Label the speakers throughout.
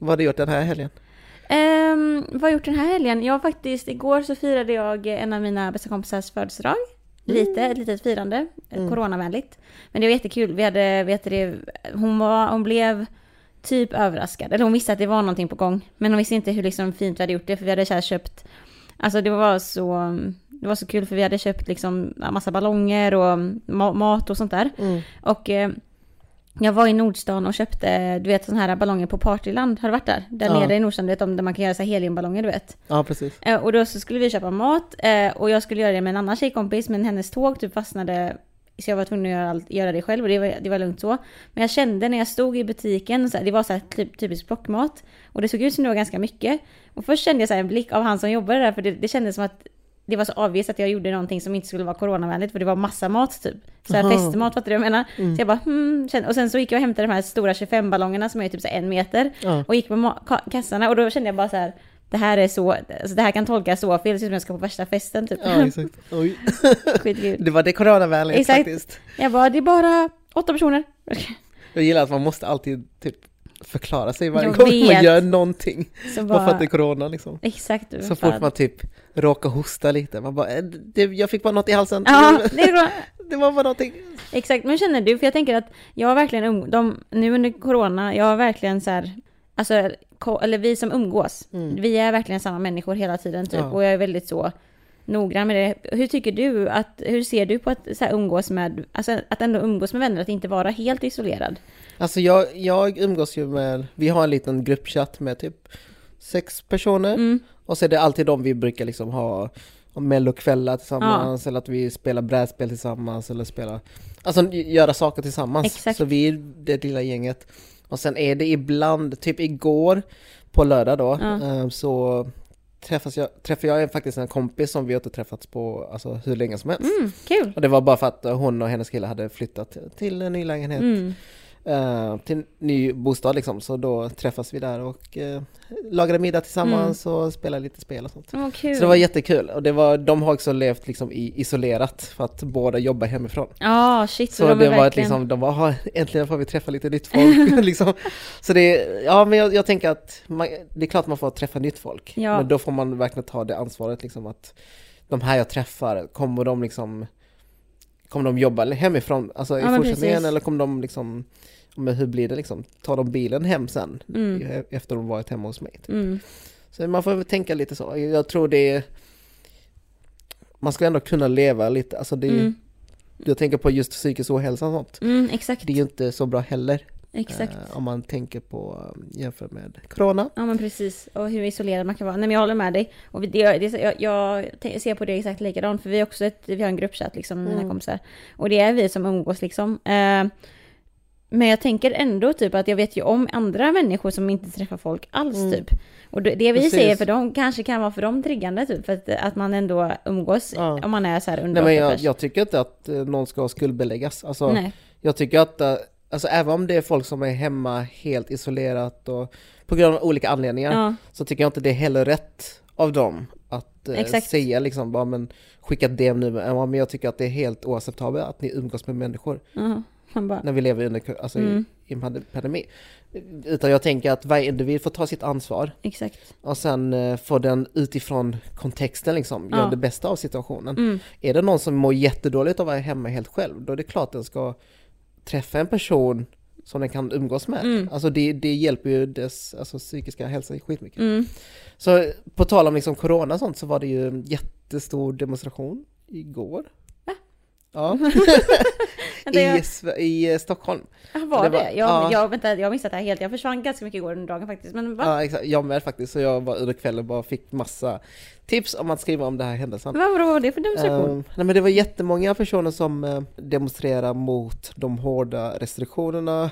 Speaker 1: Vad har du gjort den här helgen?
Speaker 2: Um, vad har jag gjort den här helgen? Jag faktiskt, igår så firade jag en av mina bästa kompisars födelsedag. Lite, ett litet firande,
Speaker 1: Mm.
Speaker 2: coronavänligt. Men det var jättekul. Vi hade, vet du hon, var, hon blev typ överraskad. Eller hon visste att det var någonting på gång. Men hon visste inte hur liksom fint vi hade gjort det, för vi hade så köpt... Alltså det var så... Det var så kul för vi hade köpt liksom massa ballonger och ma- mat och sånt där.
Speaker 1: Mm.
Speaker 2: Och eh, jag var i Nordstan och köpte, du vet sådana här ballonger på Partyland. Har du varit där? Där
Speaker 1: Ja.
Speaker 2: nere i Nordstan, du vet om där man kan göra så här heliumballonger, du vet.
Speaker 1: Ja, precis.
Speaker 2: Eh, och då så skulle vi köpa mat eh, och jag skulle göra det med en annan tjejkompis men hennes tåg typ fastnade så jag var tvungen att göra, allt, göra det själv och det var, det var lugnt så. Men jag kände när jag stod i butiken, så här, det var så här typ, typisk plockmat och det såg ut som det var ganska mycket. Och först kände jag så en blick av han som jobbade där för det, det kändes som att det var så avvisat att jag gjorde någonting som inte skulle vara coronavänligt för det var massa mat typ. Så här festmat, fattar du vad jag menar? Så jag bara hmm, kände, och sen så gick jag och hämtade de här stora 25-ballongerna som är typ så en meter.
Speaker 1: Ja.
Speaker 2: Och gick ka- kassarna och då kände jag bara så här det här är så, alltså det här kan tolkas så fel, det ser ut som jag ska på värsta festen typ.
Speaker 1: Ja, exakt. Oj.
Speaker 2: Skitkul.
Speaker 1: Det var det coronavänligt
Speaker 2: Exakt.
Speaker 1: faktiskt.
Speaker 2: Jag bara, det är bara åtta personer.
Speaker 1: Jag gillar att man måste alltid typ förklara sig varje
Speaker 2: Jag
Speaker 1: gång man
Speaker 2: vet.
Speaker 1: gör någonting.
Speaker 2: Så
Speaker 1: Bara för att
Speaker 2: bara,
Speaker 1: det är corona liksom.
Speaker 2: exakt.
Speaker 1: Så
Speaker 2: fan.
Speaker 1: fort man typ råkar hosta lite, man bara, "Eh, det, jag fick bara något i halsen.
Speaker 2: Ja, det är bra.
Speaker 1: Det var bara någonting.
Speaker 2: Exakt, men känner du? För jag tänker att jag har verkligen, um, de, nu under corona, jag har verkligen så här, alltså, eller vi som umgås, vi är verkligen samma människor hela tiden typ,
Speaker 1: Ja.
Speaker 2: och jag är väldigt så noggrann med det. Hur tycker du att, hur ser du på att så här, umgås med, alltså att ändå umgås med vänner, att inte vara helt isolerad?
Speaker 1: Alltså jag, jag umgås ju med, vi har en liten gruppchatt med typ sex personer.
Speaker 2: Mm.
Speaker 1: Och så är det alltid de vi brukar liksom ha mellokvällar tillsammans eller att vi spelar brädspel tillsammans eller spela, alltså göra saker tillsammans.
Speaker 2: Exakt.
Speaker 1: Så vi är det lilla gänget. Och sen är det ibland, typ igår på lördag då,
Speaker 2: Ja.
Speaker 1: eh, så träffas jag, träffar jag faktiskt en kompis som vi inte träffats på alltså, hur länge som helst.
Speaker 2: Mm, kul!
Speaker 1: Och det var bara för att hon och hennes kille hade flyttat till en ny lägenhet,
Speaker 2: Mm.
Speaker 1: Eh, till ny bostad liksom. Så då träffas vi där och uh, lagade middag tillsammans och spelade lite spel och sånt.
Speaker 2: Kul!
Speaker 1: Så det var jättekul och det var, de har också levt liksom i, isolerat för att båda jobbar hemifrån.
Speaker 2: Ja, shit.
Speaker 1: Så
Speaker 2: de
Speaker 1: det var
Speaker 2: verkligen-
Speaker 1: liksom, de "Ha, äntligen får vi träffa lite nytt folk liksom. Så det, ja men jag, jag tänker att man, det är klart man får träffa nytt folk.
Speaker 2: Ja.
Speaker 1: Men då får man verkligen ta det ansvaret liksom att de här jag träffar, kommer de liksom Kommer de jobba hemifrån, alltså i
Speaker 2: Ja,
Speaker 1: fortsättningen
Speaker 2: precis.
Speaker 1: eller kommer de liksom men hur blir det liksom? Tar de bilen hem sen?
Speaker 2: Mm.
Speaker 1: e- Efter de varit hemma hos mig? typ?
Speaker 2: Mm.
Speaker 1: Så man får väl tänka lite så. Jag tror det är... Man ska ändå kunna leva lite, alltså det är,
Speaker 2: Mm.
Speaker 1: Jag tänker på just psykisk ohälsa och sånt.
Speaker 2: Mm, exakt.
Speaker 1: Det är ju inte så bra heller.
Speaker 2: Exakt.
Speaker 1: eh, om man tänker på, um, jämför med Corona.
Speaker 2: Ja men precis, och hur isolerad man kan vara. Nej men jag håller med dig. Och det, det, jag, jag ser på det exakt likadant, för vi också ett, vi har en gruppchatt liksom med mina
Speaker 1: Mm.
Speaker 2: kompisar. Och det är vi som umgås liksom. Eh, men jag tänker ändå typ att jag vet ju om andra människor som inte träffar folk alls
Speaker 1: Mm.
Speaker 2: typ. Och det, vi
Speaker 1: Precis.
Speaker 2: säger för dem kanske kan vara för dem triggande typ, för att, att man ändå umgås
Speaker 1: Ja.
Speaker 2: om man är så här under
Speaker 1: Nej men
Speaker 2: 80
Speaker 1: jag, jag tycker inte att eh, någon ska skuldbeläggas. Alltså,
Speaker 2: Nej.
Speaker 1: Jag tycker att, eh, alltså även om det är folk som är hemma helt isolerat och på grund av olika anledningar,
Speaker 2: Ja,
Speaker 1: så tycker jag inte det är heller rätt av dem att eh,
Speaker 2: Exakt.
Speaker 1: säga liksom bara men skicka DM nu, men jag tycker att det är helt oacceptabelt att ni umgås med människor.
Speaker 2: Man bara,
Speaker 1: när vi lever under alltså,
Speaker 2: Mm.
Speaker 1: i, i en pandemi. Utan jag tänker att varje individ får ta sitt ansvar
Speaker 2: exakt.
Speaker 1: och sen eh, får den utifrån kontexten liksom
Speaker 2: Ja.
Speaker 1: göra det bästa av situationen.
Speaker 2: Mm.
Speaker 1: Är det någon som mår jättedåligt av att vara hemma helt själv, då är det klart den ska träffa en person som den kan umgås med.
Speaker 2: Mm.
Speaker 1: Alltså det, det hjälper ju dess alltså, psykiska hälsa skitmycket.
Speaker 2: Mm.
Speaker 1: Så på tal om liksom corona och sånt så var det ju en jättestor demonstration igår. Ja, i, i eh, Stockholm.
Speaker 2: Ah, var
Speaker 1: det
Speaker 2: det?
Speaker 1: var-
Speaker 2: jag,
Speaker 1: ja.
Speaker 2: jag, vänta, jag missat det här helt. Jag försvann ganska mycket igår under dagen faktiskt. Men va?
Speaker 1: Ja, exakt. Jag med faktiskt, så jag var under kvällen bara fick massa tips om att skriva om den här händelsen.
Speaker 2: Vad var det för demonstration?
Speaker 1: Ehm, nej men det var jättemånga personer som uh, demonstrerade mot de hårda restriktionerna,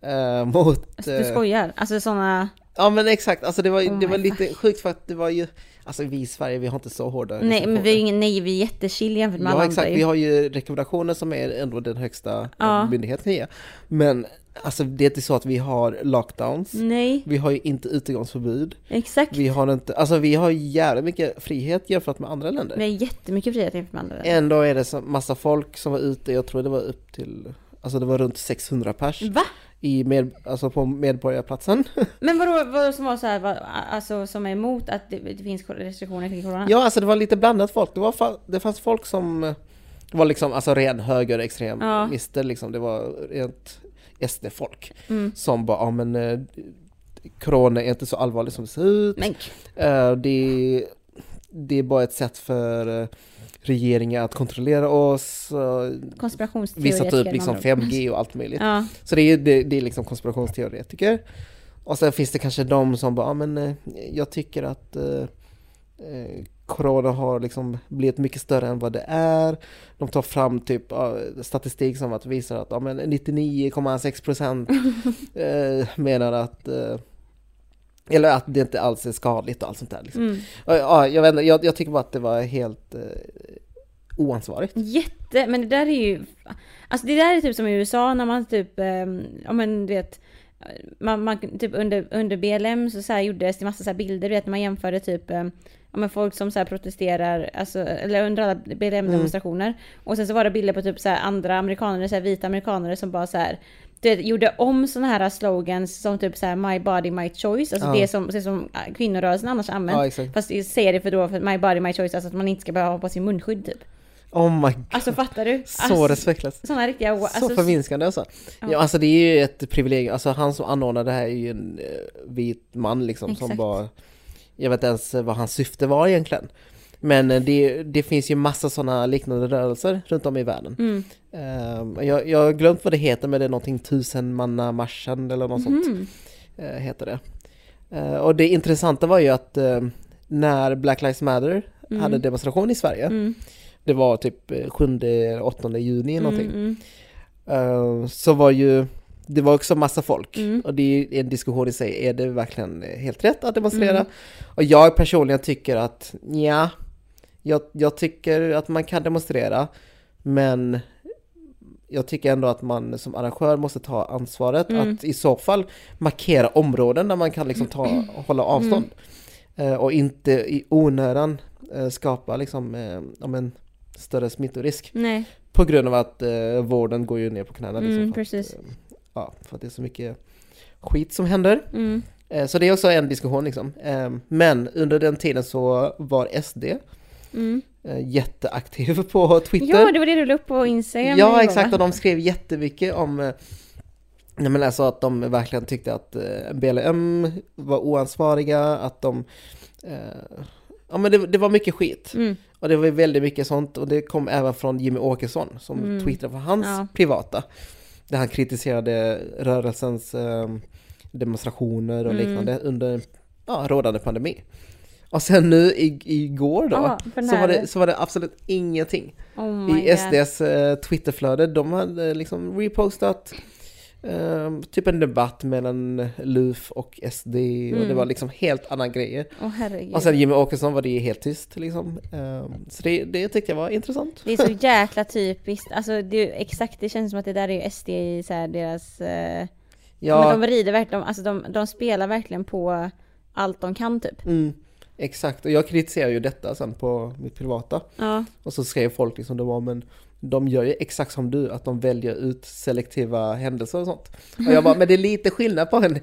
Speaker 1: eh, mot...
Speaker 2: Alltså, du
Speaker 1: eh,
Speaker 2: skojar? Alltså sådana...
Speaker 1: ja men exakt, alltså det var,
Speaker 2: Oh
Speaker 1: det var lite sjukt för att det var ju, alltså vi i Sverige vi har inte så hårda
Speaker 2: Nej men vi är, ingen, nej, vi är jättechill jämfört med alla
Speaker 1: Ja exakt,
Speaker 2: andra.
Speaker 1: vi har ju rekommendationer som är ändå den högsta eh,
Speaker 2: Ja.
Speaker 1: myndigheten ger. Men alltså det är inte så att vi har lockdowns,
Speaker 2: Nej,
Speaker 1: vi har ju inte utegångsförbud,
Speaker 2: exakt.
Speaker 1: vi har inte, alltså vi har jävligt mycket frihet jämfört med andra länder.
Speaker 2: Vi har jättemycket frihet jämfört med andra länder.
Speaker 1: Ändå är det så massa folk som var ute, jag tror det var upp till, alltså det var runt 600 pers
Speaker 2: Va?
Speaker 1: I med, alltså på Medborgarplatsen.
Speaker 2: Men vadå, vad som var så här, vad, alltså som är emot att det, det finns restriktioner kring corona?
Speaker 1: Ja, alltså det var lite blandat folk. Det, var, det fanns folk som var liksom alltså ren högerextremister ja. liksom. Det var rent SD-folk mm. som bara, ja men eh, corona är inte så allvarligt som det ser ut. Men. Uh, det, det är bara ett sätt för uh, regeringen att kontrollera oss. Uh, vissa typ liksom 5G och allt möjligt. Ja. Så det är, det, det är liksom konspirationsteoretiker. Och sen finns det kanske de som bara, ja men uh, jag tycker att uh, corona har liksom blivit mycket större än vad det är. De tar fram typ statistik som att visar att ja, 99,6 procent eh, menar att eh, eller att det inte alls är skadligt och allt sånt där. Liksom. Mm. Ja, jag, vet, jag, jag tycker bara att det var helt eh, oansvarigt.
Speaker 2: Jätte, men det där är ju, alltså det där är typ som i USA när man typ, eh, ja men du vet, man, man, typ under, under BLM så, så här gjordes det massa så bilder, du vet när man jämförde typ eh, ja, men folk som så protesterar, alltså, eller under alla BLM-demonstrationer. Mm. Och sen så var det bilder på typ så andra amerikaner, så här vita amerikaner som bara så här, du vet, gjorde om sådana här slogans som typ så här My body my choice, alltså ja. det, som, det som kvinnorörelsen annars använt. Ja, Fast säger det för då för My body my choice, alltså att man inte ska behöva ha på sin munskydd typ.
Speaker 1: Oh my god.
Speaker 2: Alltså fattar du?
Speaker 1: Så alltså, respektlöst.
Speaker 2: Sådana riktiga... Alltså,
Speaker 1: så förminskande alltså. Ja. ja. alltså det är ju ett privilegium, alltså han som anordnade det här är ju en uh, vit man liksom Exakt. som bara jag vet inte ens vad hans syfte var egentligen. Men eh, det, det finns ju massa sådana liknande rörelser runt om i världen. Mm. Uh, jag, jag har glömt vad det heter, men det är någonting tusenmannamarschen eller något mm. sånt. Uh, heter det. Uh, och det intressanta var ju att uh, när Black Lives Matter mm. hade demonstration i Sverige, mm. det var typ 7-8 juni någonting, mm, så var ju det var också massa folk mm. och det är en diskussion i sig, är det verkligen helt rätt att demonstrera? Mm. Och jag personligen tycker att ja, jag, jag tycker att man kan demonstrera, men jag tycker ändå att man som arrangör måste ta ansvaret mm. att i så fall markera områden där man kan liksom ta, hålla avstånd. Mm. Eh, och inte i onödan eh, skapa liksom, eh, om en större smittorisk. Nej. På grund av att eh, vården går ju ner på knäna. Liksom,
Speaker 2: mm, precis. Att, eh,
Speaker 1: ja, för att det är så mycket skit som händer. Mm. Eh, så det är också en diskussion liksom. Eh, men under den tiden så var SD mm. Eh, jätteaktiv på Twitter.
Speaker 2: Ja, det var det du la upp på Instagram.
Speaker 1: Ja, exakt. Och de skrev jättemycket om Nej men alltså att de verkligen tyckte att BLM var oansvariga, att de... ja men det, det var mycket skit. Mm. Och det var väldigt mycket sånt och det kom även från Jimmy Åkesson som mm. twittrade för hans ja. privata där han kritiserade rörelsens eh, demonstrationer och mm. liknande under ja, rådande pandemi. Och sen nu i, igår då, ah, så, var det, så var det absolut ingenting. Oh I SDs eh, Twitterflöde, de hade liksom repostat eh, typ en debatt mellan LUF och SD mm. och det var mm. liksom helt andra grejer.
Speaker 2: Oh,
Speaker 1: och sen Jimmy Åkesson var det helt tyst liksom. Eh, så det, det tyckte jag var intressant.
Speaker 2: Det är så jäkla typiskt, alltså det, exakt det känns som att det där är SD i så här deras... Eh, ja. Men de rider verkligen, alltså de, de spelar verkligen på allt de kan typ.
Speaker 1: Mm. Exakt, och jag kritiserar ju detta sen på mitt privata. Ja. Och så skrev folk liksom, det var men de gör ju exakt som du, att de väljer ut selektiva händelser och sånt. Och jag bara, men det är lite skillnad på en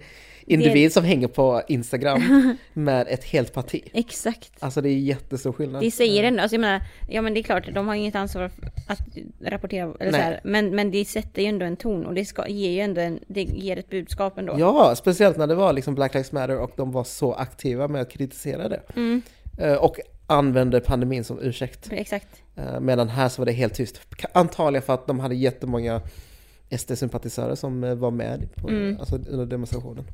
Speaker 1: individ det... som hänger på Instagram med ett helt parti.
Speaker 2: Exakt.
Speaker 1: Alltså det är jättestor skillnad.
Speaker 2: Det säger ändå, alltså jag menar, ja men det är klart, de har inget ansvar att rapportera eller så här, men, men det sätter ju ändå en ton och det ska, ger ju ändå en, det ger ett budskap ändå.
Speaker 1: Ja, speciellt när det var liksom Black Lives Matter och de var så aktiva med att kritisera det. Mm. Uh, och använde pandemin som ursäkt.
Speaker 2: Exakt.
Speaker 1: Uh, medan här så var det helt tyst. Antagligen för att de hade jättemånga SD-sympatisörer som uh, var med på, mm. alltså, under demonstrationen.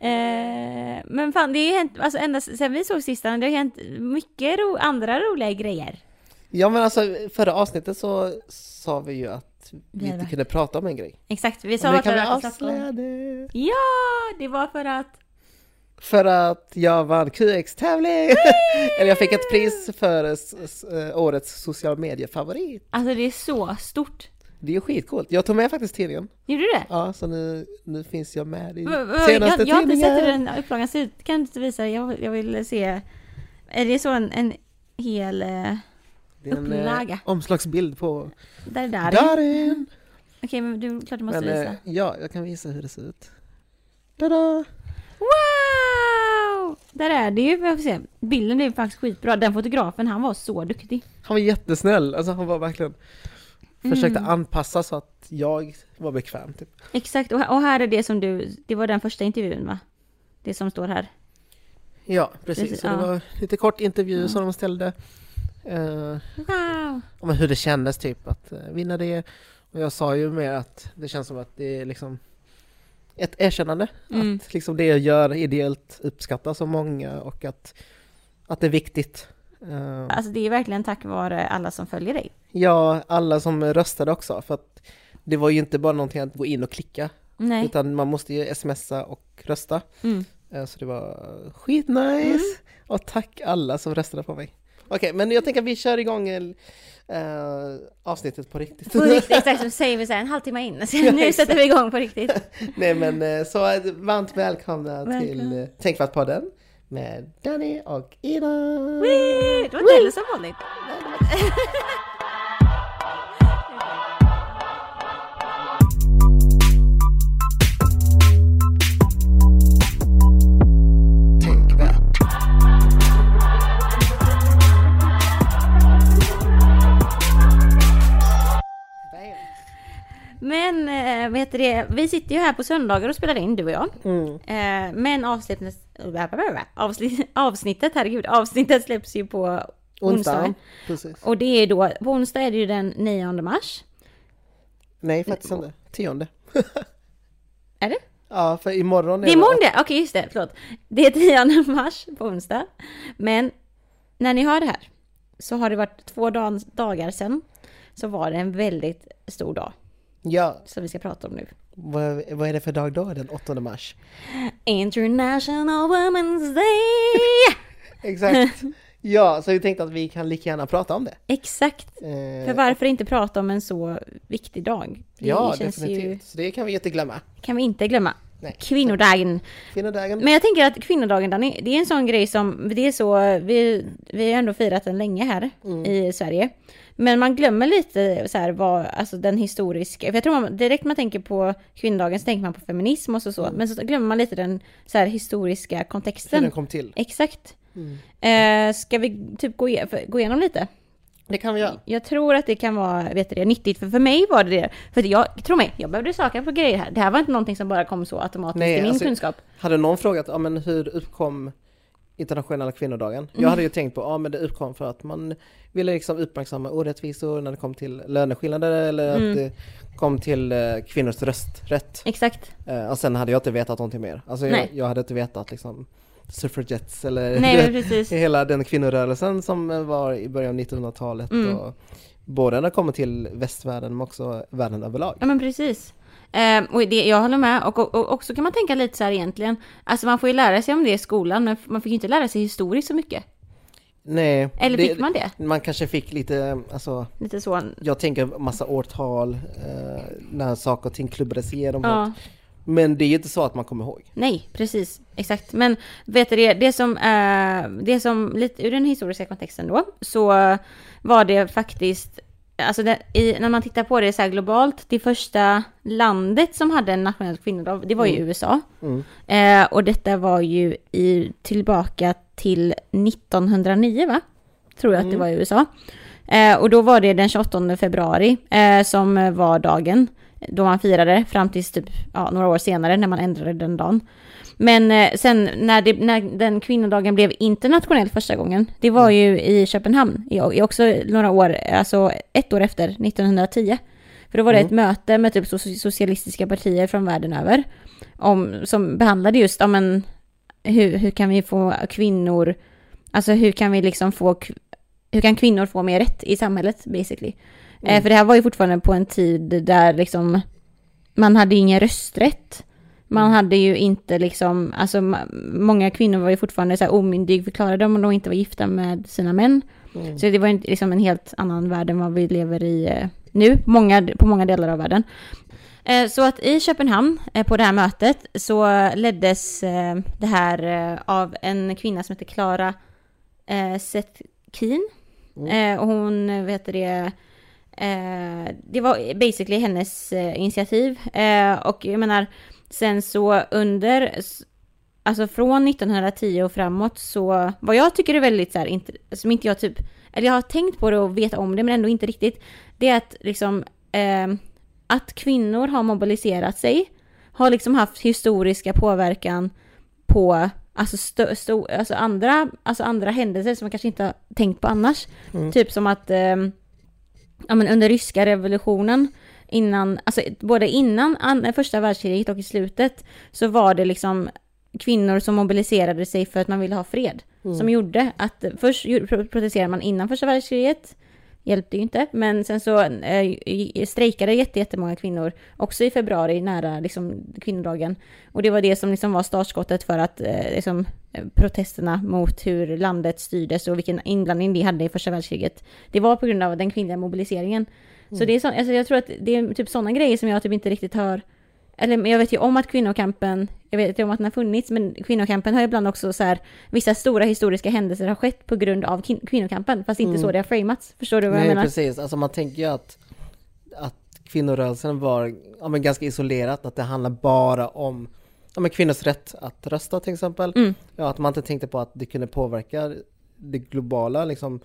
Speaker 2: Eh, men fan, det har ju hänt, alltså ända sen vi såg sist, det har hänt mycket ro, andra roliga grejer.
Speaker 1: Ja men alltså förra avsnittet så sa vi ju att vi inte kunde prata om en grej.
Speaker 2: Exakt, vi sa
Speaker 1: att... kan vi avslöja det?
Speaker 2: Ja, det var för att
Speaker 1: för att jag vann QX-tävling! Eller jag fick ett pris för eh, årets social media-favorit.
Speaker 2: Alltså det är så stort.
Speaker 1: Det är skitcoolt. Jag tog med faktiskt tidningen.
Speaker 2: Gjorde du det?
Speaker 1: Ja, så nu, nu finns jag med i senaste
Speaker 2: jag,
Speaker 1: jag,
Speaker 2: jag har inte sett hur den upplagan ser Kan du inte visa? Jag, jag vill se. Är det så en, en hel...
Speaker 1: Det är en
Speaker 2: Upplaga.
Speaker 1: omslagsbild på
Speaker 2: Där, där.
Speaker 1: Darin!
Speaker 2: Okej, men du, klart du måste
Speaker 1: Men
Speaker 2: visa.
Speaker 1: ja, jag kan visa hur det ser ut. Tada!
Speaker 2: Wow! Där är det ju, jag får se. Bilden blev faktiskt skitbra. Den fotografen, han var så duktig.
Speaker 1: Han var jättesnäll, alltså han var verkligen Försökte
Speaker 2: Mm.
Speaker 1: anpassa så att jag var bekväm typ.
Speaker 2: Exakt, och här, är det som du, det var den första intervjun va? Det som står här.
Speaker 1: Ja, precis.
Speaker 2: Precis,
Speaker 1: så det
Speaker 2: ja.
Speaker 1: var lite kort intervju
Speaker 2: Ja.
Speaker 1: som de ställde. Eh,
Speaker 2: Wow!
Speaker 1: om hur det kändes typ att eh, vinna det. Och jag sa ju mer att det känns som att det är liksom ett erkännande.
Speaker 2: Mm.
Speaker 1: Att liksom det jag gör ideellt uppskattas av många och att, att det är viktigt. Eh,
Speaker 2: Alltså det är verkligen tack vare alla som följer dig.
Speaker 1: ja, alla som röstade också. För att det var ju inte bara någonting att gå in och klicka.
Speaker 2: Nej.
Speaker 1: Utan man måste ju smsa och rösta.
Speaker 2: Mm.
Speaker 1: Eh, Så det var skitnice!
Speaker 2: Mm.
Speaker 1: Och tack alla som röstade på mig. Okej, men jag tänker att vi kör igång eh, avsnittet på riktigt.
Speaker 2: På riktigt, exakt så säger vi så här en halvtimme in. Så nu sätter vi igång på riktigt.
Speaker 1: Nej men eh, så varmt välkomna
Speaker 2: Välkomna.
Speaker 1: till eh, Tänkvärt-podden med Danny och Ida!
Speaker 2: Wee! Det var Delle som vanligt. Men, eh, vad heter det, vi sitter ju här på söndagar och spelar in, du och jag.
Speaker 1: Mm.
Speaker 2: Eh, men avsnittet, avsnitt, avsnittet, herregud, avsnittet släpps ju på onsdag.
Speaker 1: Onsdag.
Speaker 2: Och det är då, på onsdag är det ju den 9 mars.
Speaker 1: Nej, faktiskt inte. Tionde.
Speaker 2: Är det?
Speaker 1: Ja, för imorgon
Speaker 2: Det är imorgon det! Okej, just det, förlåt. Det är 10 mars på onsdag. Men när ni hör det här så har det varit två dag, dagar sedan. Så var det en väldigt stor dag
Speaker 1: Ja,
Speaker 2: som vi ska prata om nu.
Speaker 1: vad, vad är det för dag då? Den 8 mars?
Speaker 2: International Women's Day!
Speaker 1: Exakt. Ja, så vi tänkte att vi kan lika gärna prata om det.
Speaker 2: Exakt.
Speaker 1: Eh,
Speaker 2: För varför inte prata om en så viktig dag? Det
Speaker 1: Ja, definitivt. Så det kan vi inte glömma.
Speaker 2: ju, kan vi inte glömma.
Speaker 1: Nej.
Speaker 2: Kvinnodagen.
Speaker 1: Kvinnodagen.
Speaker 2: Men jag tänker att kvinnodagen, Danny, det är en sån grej som, det är så, vi, vi har ändå firat den länge här
Speaker 1: Mm.
Speaker 2: i Sverige. Men man glömmer lite så här vad, alltså den historiska, för jag tror man, direkt man tänker på kvinnodagen så tänker man på feminism och så, så. men så glömmer man lite den så här historiska
Speaker 1: Mm. Hur
Speaker 2: kontexten.
Speaker 1: den kom till.
Speaker 2: Exakt.
Speaker 1: Mm.
Speaker 2: Eh, ska vi typ gå, gå igenom lite?
Speaker 1: Det kan vi göra.
Speaker 2: Jag tror att det kan vara vet du det, nyttigt, för för mig var det det. För jag, tro mig, jag behövde söka på grejer här. Det här var inte någonting som bara kom så automatiskt
Speaker 1: Nej,
Speaker 2: i min
Speaker 1: alltså-
Speaker 2: kunskap.
Speaker 1: Hade någon frågat, ja men hur uppkom internationella kvinnodagen? Jag hade ju tänkt på, ja men det uppkom för att man ville liksom uppmärksamma orättvisor när det kom till löneskillnader eller
Speaker 2: Mm.
Speaker 1: att det kom till eh, kvinnors rösträtt.
Speaker 2: Nej.
Speaker 1: jag hade inte vetat liksom suffragettes eller
Speaker 2: Nej,
Speaker 1: hela den kvinnorörelsen som var i början av 1900-talet.
Speaker 2: Mm.
Speaker 1: Och både när det kommer till västvärlden men också världen överlag.
Speaker 2: Ja men precis. Eh, och det, jag håller med. Och, och, och också kan man tänka lite så här egentligen. Alltså man får ju lära sig om det i skolan, men man fick ju inte lära sig historiskt så mycket.
Speaker 1: Nej.
Speaker 2: Eller
Speaker 1: det-
Speaker 2: fick man det?
Speaker 1: Man kanske fick lite, alltså
Speaker 2: Lite så.
Speaker 1: Jag tänker massa årtal, eh, när saker och ting klubbades igenom.
Speaker 2: Ja,
Speaker 1: Men det är inte så att man kommer ihåg.
Speaker 2: nej, precis. Exakt. Men vet du det, det som, eh, det som lite ur den historiska kontexten då, så var det faktiskt, alltså det, i, när man tittar på det så här globalt, det första landet som hade en nationell kvinnodag, det var ju
Speaker 1: Mm.
Speaker 2: USA.
Speaker 1: Mm.
Speaker 2: Eh, och detta var ju i, tillbaka till 1909 va? Tror jag att det
Speaker 1: Mm.
Speaker 2: var i USA. Eh, och då var det den 28 februari eh, som var dagen då man firade fram tills typ ja, några år senare när man ändrade den dagen. Men eh, sen när, det, när den kvinnodagen blev internationell första gången, det var ju i Köpenhamn, i, också några år, alltså ett år efter, 1910. För då var det
Speaker 1: Mm.
Speaker 2: ett möte med typ so- socialistiska partier från världen över. Om, som behandlade just, ja men, hur, hur kan vi få kvinnor, alltså hur kan vi liksom få, hur kan kvinnor få mer rätt i samhället basically?
Speaker 1: Mm.
Speaker 2: För det här var ju fortfarande på en tid där liksom, man hade ingen rösträtt. Man
Speaker 1: Mm.
Speaker 2: hade ju inte liksom, alltså många kvinnor var ju fortfarande så här omyndigförklarade om de inte var gifta med sina män.
Speaker 1: Mm.
Speaker 2: Så det var liksom en helt annan värld än vad vi lever i eh, nu, många, på många delar av världen. Eh, Så att i Köpenhamn, på det här mötet, så leddes det här av en kvinna som heter Clara eh, Zetkin. Mm. Hon, vet det, det var basically hennes eh, initiativ. Eh, och jag menar, sen så under, alltså från 1910 och framåt så, vad jag tycker är väldigt så här, inte, som inte jag typ, eller jag har tänkt på det och vet om det men ändå inte riktigt, det är att liksom, eh, att kvinnor har mobiliserat sig, har liksom haft historiska påverkan på alltså, stö, stö, alltså, andra, alltså andra händelser som man kanske inte har tänkt på annars. Mm. Typ som att eh, ja, men under ryska revolutionen innan, alltså både innan första världskriget och i slutet så var det liksom kvinnor som mobiliserade sig för att man ville ha fred. Mm. Som gjorde att först protesterade man innan första världskriget hjälpte ju inte. Men sen så eh, strejkade jättemånga kvinnor också i februari nära liksom, kvinnodagen. Och det var det som liksom var startskottet för att eh, liksom, protesterna mot hur landet styrdes och vilken inblandning de hade i första världskriget. Det var på grund av den kvinnliga mobiliseringen. Mm. Så det är så, alltså jag tror att det är typ sådana grejer som jag typ inte riktigt har eller jag vet ju om att kvinnokampen, jag vet ju om att den har funnits, men kvinnokampen har ibland också så här, vissa stora historiska händelser har skett på grund av kvinnokampen, fast inte mm. så det har framats. Förstår du vad
Speaker 1: Nej,
Speaker 2: jag menar?
Speaker 1: precis, alltså man tänker ju att, att kvinnorörelsen var ja, men ganska isolerat, att det handlar bara om ja, men kvinnors rätt att rösta till exempel. Mm. Ja, att man inte tänkte på att det kunde påverka det globala liksom,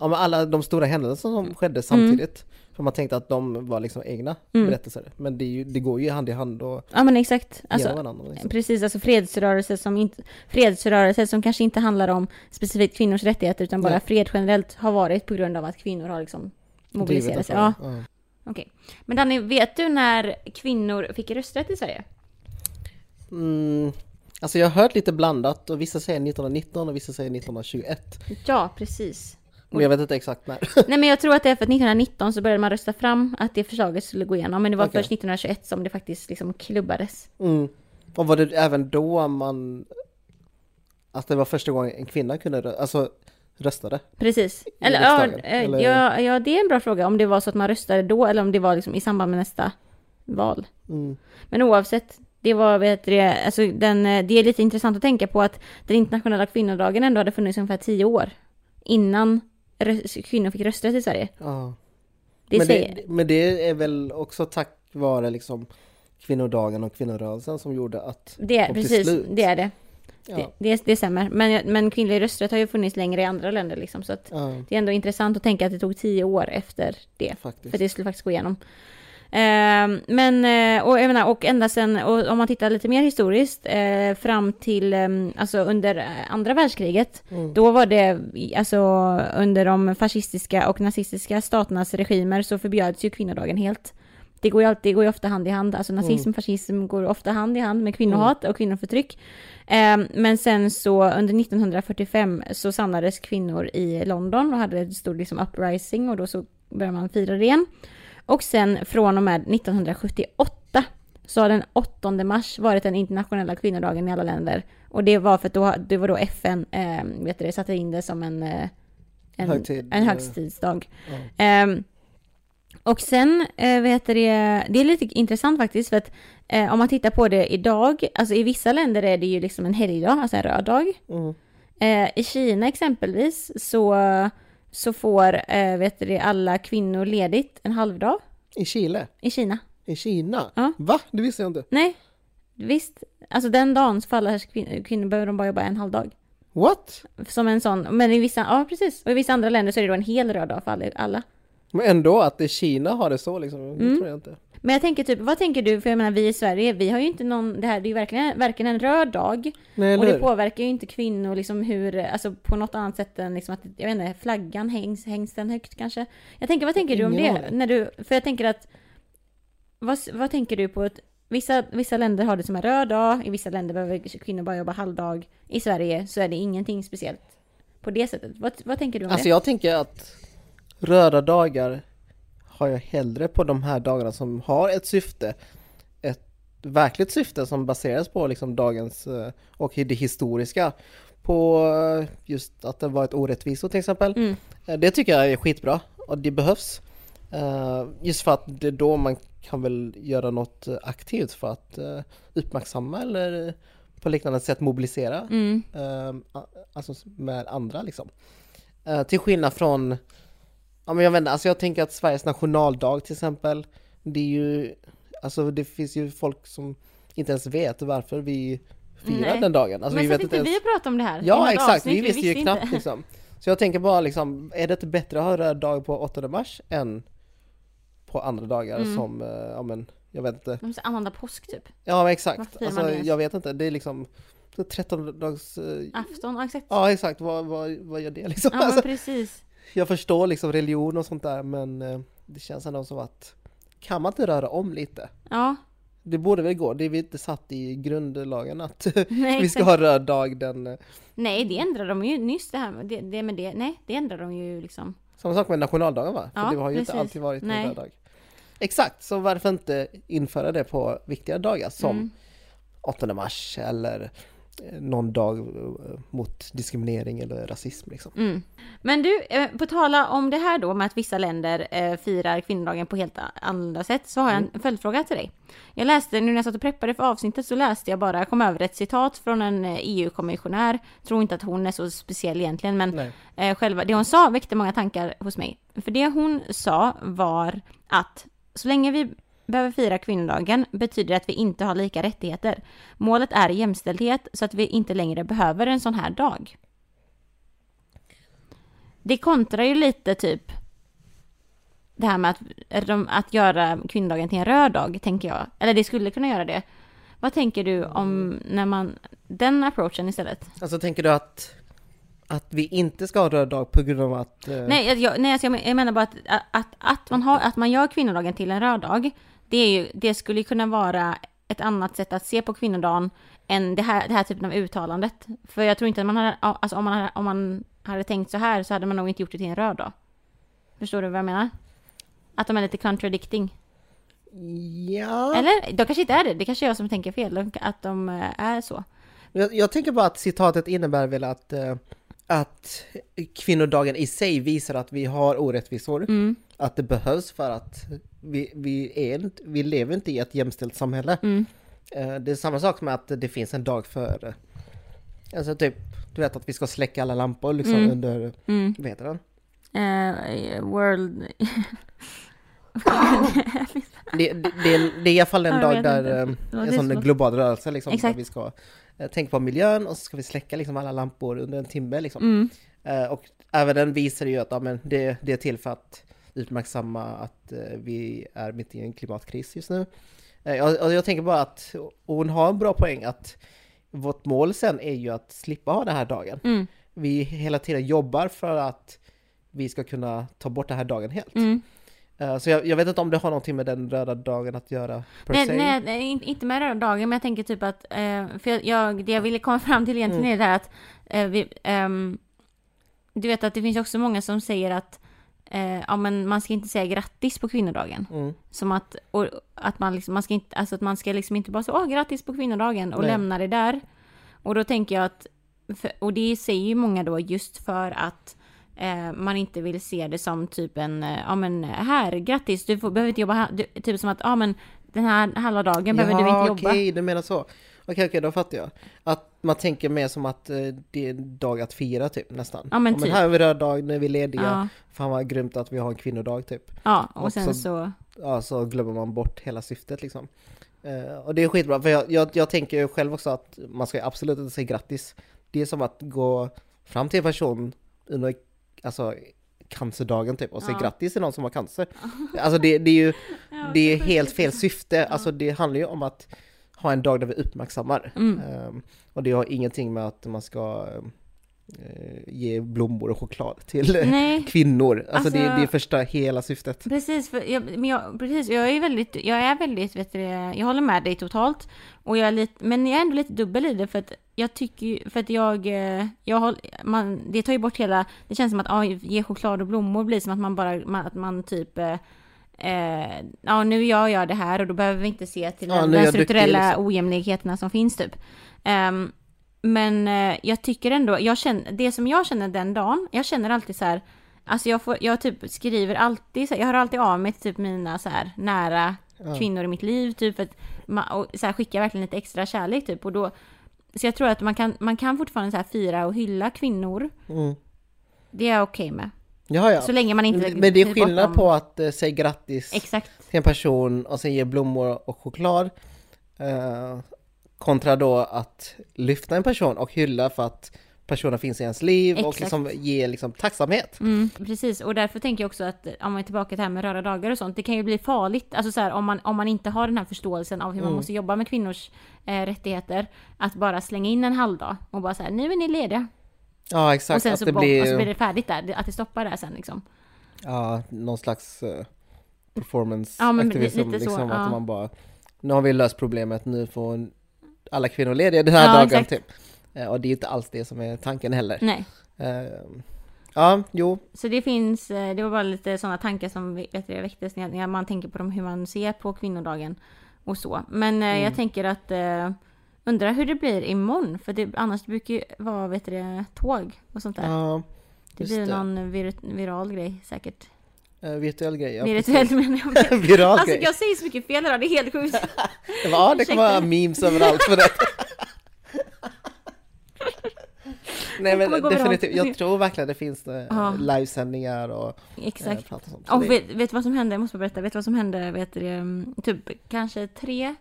Speaker 1: ja, alla de stora händelserna som skedde samtidigt. Mm. För man tänkte att de var liksom egna mm. berättelser. Men det, ju, det, går ju hand i hand och
Speaker 2: Ja men exakt. Alltså, varandra, liksom. Precis, alltså fredsrörelser som, inte, fredsrörelser som kanske inte handlar om specifikt kvinnors rättigheter utan bara ja. fred generellt har varit på grund av att kvinnor har liksom mobiliserat sig. Ja. ja. Okej. Men Danny, vet du när kvinnor fick rösträtt i Sverige?
Speaker 1: Mm, alltså jag har hört lite blandat och vissa säger 1919 och vissa säger 1921.
Speaker 2: Ja, precis.
Speaker 1: Men jag vet inte exakt när.
Speaker 2: Nej men jag tror att det är för att 1919 så började man rösta fram att det förslaget skulle gå igenom. Men det var okay. först 1921 som det faktiskt liksom klubbades.
Speaker 1: Mm. Och var det även då man... Att det var första gången en kvinna kunde alltså, röstade?
Speaker 2: Precis. Eller, ja, eh, eller, Ja, ja, det är en bra fråga. Om det var så att man röstade då eller om det var liksom i samband med nästa val. Mm. Men oavsett, det var, vet du, alltså den, eh, det är lite intressant att tänka på att den internationella kvinnodagen ändå hade funnits ungefär tio år innan kvinnor fick rösträtt i Sverige.
Speaker 1: Ja. Det men, det, men det är väl också tack vare liksom kvinnodagen och kvinnorörelsen som gjorde att
Speaker 2: det är, precis, slut. det är det. Ja. Det, det, det stämmer. Men, men kvinnlig rösträtt har ju funnits längre i andra länder liksom, så att ja. det är ändå intressant att tänka att det tog tio år efter det. Faktiskt. För det skulle faktiskt gå igenom. Eh, men, eh, och jag menar, och ända sen, och om man tittar lite mer historiskt, eh, fram till, eh, alltså under andra världskriget, mm. då var det, alltså under de fascistiska och nazistiska staternas regimer så förbjöds ju kvinnodagen helt. Det går ju, alltid, det går ju ofta hand i hand, alltså nazism och mm. fascism går ofta hand i hand med kvinnohat mm. och kvinnoförtryck. Eh, men sen så under 1945 så samlades kvinnor i London och hade ett stort liksom uprising och då så började man fira det igen. Och sen från och med 1978 så har den 8 mars varit den internationella kvinnodagen i alla länder. Och det var för att då, det var då FN eh, vet du, satte in det som en, eh, en, Högtid, en högtidsdag. Ja. Eh, och sen, eh, vet du, det, det är lite intressant faktiskt för att eh, om man tittar på det idag, alltså i vissa länder är det ju liksom en helgdag, alltså en röd dag. Mm. Eh, I Kina exempelvis så så får eh, vet du, alla kvinnor ledigt en halvdag.
Speaker 1: I Chile?
Speaker 2: I Kina.
Speaker 1: I Kina? Ja. Va? Det visste jag inte.
Speaker 2: Nej, visst. Alltså den dagen så alla kvinnor, kvinnor behöver de bara jobba en halvdag.
Speaker 1: What?
Speaker 2: Som en sån, men i vissa, ja precis. Och i vissa andra länder så är det då en hel röd dag för alla.
Speaker 1: Men ändå att det Kina har det så liksom, det mm. tror jag inte.
Speaker 2: Men jag tänker typ, vad tänker du? För jag menar vi i Sverige, vi har ju inte någon, det här det är ju verkligen, verkligen en röd dag. Nej, och det påverkar ju inte kvinnor liksom hur, alltså på något annat sätt än liksom att, jag vet inte, flaggan hängs, hängs den högt kanske? Jag tänker, vad tänker du om det? När du, för jag tänker att, vad, vad tänker du på att Vissa, vissa länder har det som en röd dag, i vissa länder behöver kvinnor bara jobba halvdag. I Sverige så är det ingenting speciellt på det sättet. Vad, vad tänker du om
Speaker 1: alltså
Speaker 2: det?
Speaker 1: Alltså jag tänker att röda dagar har jag hellre på de här dagarna som har ett syfte. Ett verkligt syfte som baseras på liksom dagens eh, och det historiska. På eh, just att det varit orättvisor till exempel. Mm. Eh, det tycker jag är skitbra och det behövs. Just för att det är då man kan väl göra något aktivt för att uppmärksamma eller på liknande sätt mobilisera. Mm. Alltså med andra liksom. Till skillnad från, ja men jag vet inte, alltså jag tänker att Sveriges nationaldag till exempel, det är ju, alltså det finns ju folk som inte ens vet varför vi firar
Speaker 2: Nej.
Speaker 1: den dagen. Alltså,
Speaker 2: men
Speaker 1: vi
Speaker 2: så
Speaker 1: vet
Speaker 2: inte
Speaker 1: inte ens...
Speaker 2: vi prata om det här?
Speaker 1: Ja exakt,
Speaker 2: avsnitt,
Speaker 1: vi visste ju
Speaker 2: inte.
Speaker 1: knappt liksom. Så jag tänker bara liksom, är det inte bättre att ha röd dag på 8 mars än på andra dagar
Speaker 2: Mm.
Speaker 1: som, eh, ja men, jag vet inte.
Speaker 2: Måste använda påsk typ.
Speaker 1: Ja exakt, alltså jag vet inte, det är liksom 13 dags... eh,
Speaker 2: Afton, ja exakt.
Speaker 1: Ja exakt, vad, vad, vad gör det liksom?
Speaker 2: Ja men
Speaker 1: Alltså,
Speaker 2: precis.
Speaker 1: Jag förstår liksom religion och sånt där men eh, det känns ändå som att kan man inte röra om lite?
Speaker 2: Ja.
Speaker 1: Det borde väl gå, det är väl inte satt i grundlagen att
Speaker 2: Nej,
Speaker 1: vi ska ha röd dag den... eh,
Speaker 2: Nej det ändrade de ju nyss det här med det, det med det. Nej det ändrade de ju liksom.
Speaker 1: Samma sak med nationaldagen va? För
Speaker 2: Ja,
Speaker 1: det har ju
Speaker 2: precis.
Speaker 1: inte alltid varit
Speaker 2: Nej.
Speaker 1: en röd dag. Exakt, så varför inte införa det på viktiga dagar som
Speaker 2: Mm.
Speaker 1: 8 mars eller någon dag eh, mot diskriminering eller rasism liksom.
Speaker 2: Mm. Men du, eh, på tala om det här då med att vissa länder eh, firar kvinnodagen på helt annorlunda sätt så har jag en följdfråga till dig. Jag läste, nu när jag satt och preppade för avsnittet så läste jag bara, kom över ett citat från en EU-kommissionär. Tror inte att hon är så speciell egentligen men
Speaker 1: Nej.
Speaker 2: själva, det hon sa väckte många tankar hos mig. För det hon sa var att så länge vi behöver fira kvinnodagen betyder att vi inte har lika rättigheter. Målet är jämställdhet så att vi inte längre behöver en sån här dag. Det kontrar ju lite typ det här med att, att göra kvinnodagen till en röd dag, tänker jag. Eller det skulle kunna göra det. Vad tänker du om när man, den approachen istället?
Speaker 1: Alltså tänker du att, att vi inte ska ha röd dag på grund av att... eh,
Speaker 2: Nej, jag- nej alltså jag menar bara att, att, att, man har, att man gör kvinnodagen till en röd dag, det, är ju, det skulle kunna vara ett annat sätt att se på kvinnodagen än det här, det här typen av uttalandet. För jag tror inte att man hade, alltså om man hade, om man hade tänkt så här så hade man nog inte gjort det till en röd dag. Förstår du vad jag menar? Att de är lite contradicting.
Speaker 1: Ja,
Speaker 2: Eller? De kanske inte är det, det kanske är jag som tänker fel, att de eh, är så.
Speaker 1: jag, jag tänker bara att citatet innebär väl att, eh, att kvinnodagen i sig visar att vi har orättvisor.
Speaker 2: Mm,
Speaker 1: Att det behövs för att vi, vi, är, inte- vi lever inte i ett jämställt samhälle.
Speaker 2: mm,
Speaker 1: Eh, Det är samma sak med att det finns en dag för, eh, alltså typ, du vet att vi ska släcka alla lampor liksom
Speaker 2: Mm.
Speaker 1: under,
Speaker 2: mm.
Speaker 1: vad heter den?
Speaker 2: Eh, world...
Speaker 1: Det, det, det, är, det är i alla fall en dag där,
Speaker 2: inte.
Speaker 1: eh, en sån global rörelse liksom,
Speaker 2: Exakt.
Speaker 1: där vi ska eh, tänka på miljön och så ska vi släcka liksom alla lampor under en timme liksom.
Speaker 2: Mm,
Speaker 1: Eh, Och även den visar ju att ja, men det, det är till för att uppmärksamma att eh, vi är mitt i en klimatkris just nu. Eh, och jag tänker bara att hon har en bra poäng att vårt mål sen är ju att slippa ha den här dagen.
Speaker 2: mm,
Speaker 1: Vi hela tiden jobbar för att vi ska kunna ta bort den här dagen helt.
Speaker 2: mm.
Speaker 1: Eh, Så jag, jag vet inte om det har någonting med den röda dagen att göra per
Speaker 2: Nej,
Speaker 1: se.
Speaker 2: nej, nej, in- inte med röda dagen, men jag tänker typ att, för jag- jag, det jag ville komma fram till egentligen
Speaker 1: Mm.
Speaker 2: är det här att, vi, ehm, du vet att det finns också många som säger att, eh, ja men man ska inte säga grattis på kvinnodagen.
Speaker 1: Mm.
Speaker 2: Som att, och, att man liksom, man ska inte, alltså att man ska liksom inte bara säga åh grattis på kvinnodagen och
Speaker 1: Nej.
Speaker 2: lämna det där. Och då tänker jag att, för, och det säger ju många då just för att eh, man inte vill se det som typ en, eh, ja men här, grattis, du får, behöver inte jobba, här. du, typ som att, ja men den här halva dagen behöver du inte jobba.
Speaker 1: okej, du menar så. Okej, okej, då fattar jag. Att man tänker mer som att eh, det är en dag att fira typ nästan.
Speaker 2: Ja, men typ.
Speaker 1: här har vi röd dag, nu är vi lediga.
Speaker 2: Ja,
Speaker 1: Fan vad grymt att vi har en kvinnodag typ.
Speaker 2: ja, och
Speaker 1: Och
Speaker 2: sen
Speaker 1: så-
Speaker 2: så,
Speaker 1: Ja, så glömmer man bort hela syftet liksom. Eh, och det är skitbra, för jag, jag, jag tänker ju själv också att man ska absolut inte säga grattis. Det är som att gå fram till en person under alltså, cancerdagen typ och säga
Speaker 2: Ja.
Speaker 1: grattis till någon som har cancer. Alltså det, det är ju det är helt fel syfte. Alltså det handlar ju om att ha en dag där vi uppmärksammar.
Speaker 2: Mm.
Speaker 1: Ehm, och det har ingenting med att man ska eh, ge blommor och choklad till eh,
Speaker 2: nej.
Speaker 1: kvinnor. Alltså, det,
Speaker 2: Alltså-
Speaker 1: det är första hela syftet.
Speaker 2: Precis, för jag, men jag, precis, jag är väldigt, jag är väldigt, vet du, det, jag håller med dig totalt. Och jag är lite, men jag är ändå lite dubbel i det för att jag tycker för att jag, eh, jag håll, man, det tar ju bort hela, det känns som att ah, ge choklad och blommor blir som att man bara, man, att man typ eh, ja, nu gör jag det här och då behöver vi inte se till
Speaker 1: Ja, duktig,
Speaker 2: strukturella
Speaker 1: liksom.
Speaker 2: ojämlikheterna som finns typ. Ehm, men eh, jag tycker ändå, jag känner, det som jag känner den dagen, jag känner alltid så här, alltså jag, får, jag typ skriver alltid, så här, jag hör alltid av mig till typ mina så här nära
Speaker 1: Ja.
Speaker 2: kvinnor i mitt liv, typ att, och så här, skickar verkligen lite extra kärlek typ och då, så jag tror att man kan, man kan fortfarande så här fira och hylla kvinnor,
Speaker 1: Mm.
Speaker 2: Det är jag okej med.
Speaker 1: Ja, ja.
Speaker 2: Så länge man inte
Speaker 1: Men det är skillnad på att eh, säga grattis
Speaker 2: Exakt.
Speaker 1: till en person och sen ge blommor och choklad. Eh, kontra då att lyfta en person och hylla för att personen finns i ens liv och
Speaker 2: Exakt.
Speaker 1: liksom ge liksom tacksamhet.
Speaker 2: Mm, precis, och därför tänker jag också att om man är tillbaka till det här med röda dagar och sånt, det kan ju bli farligt, alltså så här, om, man, om man inte har den här förståelsen av hur man
Speaker 1: Mm.
Speaker 2: måste jobba med kvinnors eh, rättigheter, att bara slänga in en halvdag och bara så här, nu är ni lediga.
Speaker 1: Ja
Speaker 2: Och
Speaker 1: exakt,
Speaker 2: sen
Speaker 1: att
Speaker 2: så,
Speaker 1: det
Speaker 2: bom, och så
Speaker 1: blir
Speaker 2: blir det färdigt där, att det stoppar där sen liksom.
Speaker 1: ja, någon slags eh, performance
Speaker 2: Ja, lite så,
Speaker 1: liksom,
Speaker 2: ja.
Speaker 1: att man bara, nu har vi löst problemet, nu får alla kvinnor lediga den här
Speaker 2: Ja,
Speaker 1: dagen
Speaker 2: exakt.
Speaker 1: typ. Eh, och det är inte alls det som är tanken heller.
Speaker 2: Nej.
Speaker 1: Eh, ja, jo,
Speaker 2: Så det finns, eh, det var bara lite sådana tankar som vet jag, väcktes när man tänker på dem, hur man ser på kvinnodagen och så. Men
Speaker 1: Mm.
Speaker 2: jag tänker att, undrar hur det blir imorgon, för det, annars brukar ju vara, vet du tåg och sånt där.
Speaker 1: ja,
Speaker 2: det blir
Speaker 1: det.
Speaker 2: någon vir, viral grej säkert.
Speaker 1: eh, virtuell grej. Ja,
Speaker 2: Virtuellt
Speaker 1: precis.
Speaker 2: menar jag.
Speaker 1: Viral
Speaker 2: Alltså
Speaker 1: grej.
Speaker 2: jag säger så mycket fel idag, det är helt sjukt.
Speaker 1: Ja, det kommer vara memes överallt för det. Nej men definitivt, jag tror verkligen det finns eh,
Speaker 2: Ja.
Speaker 1: livesändningar och eh,
Speaker 2: Exakt.
Speaker 1: prat och
Speaker 2: Och vet, vet vad som hände? Jag måste berätta. Vet du vad som hände? Vet du, mm, typ kanske tre,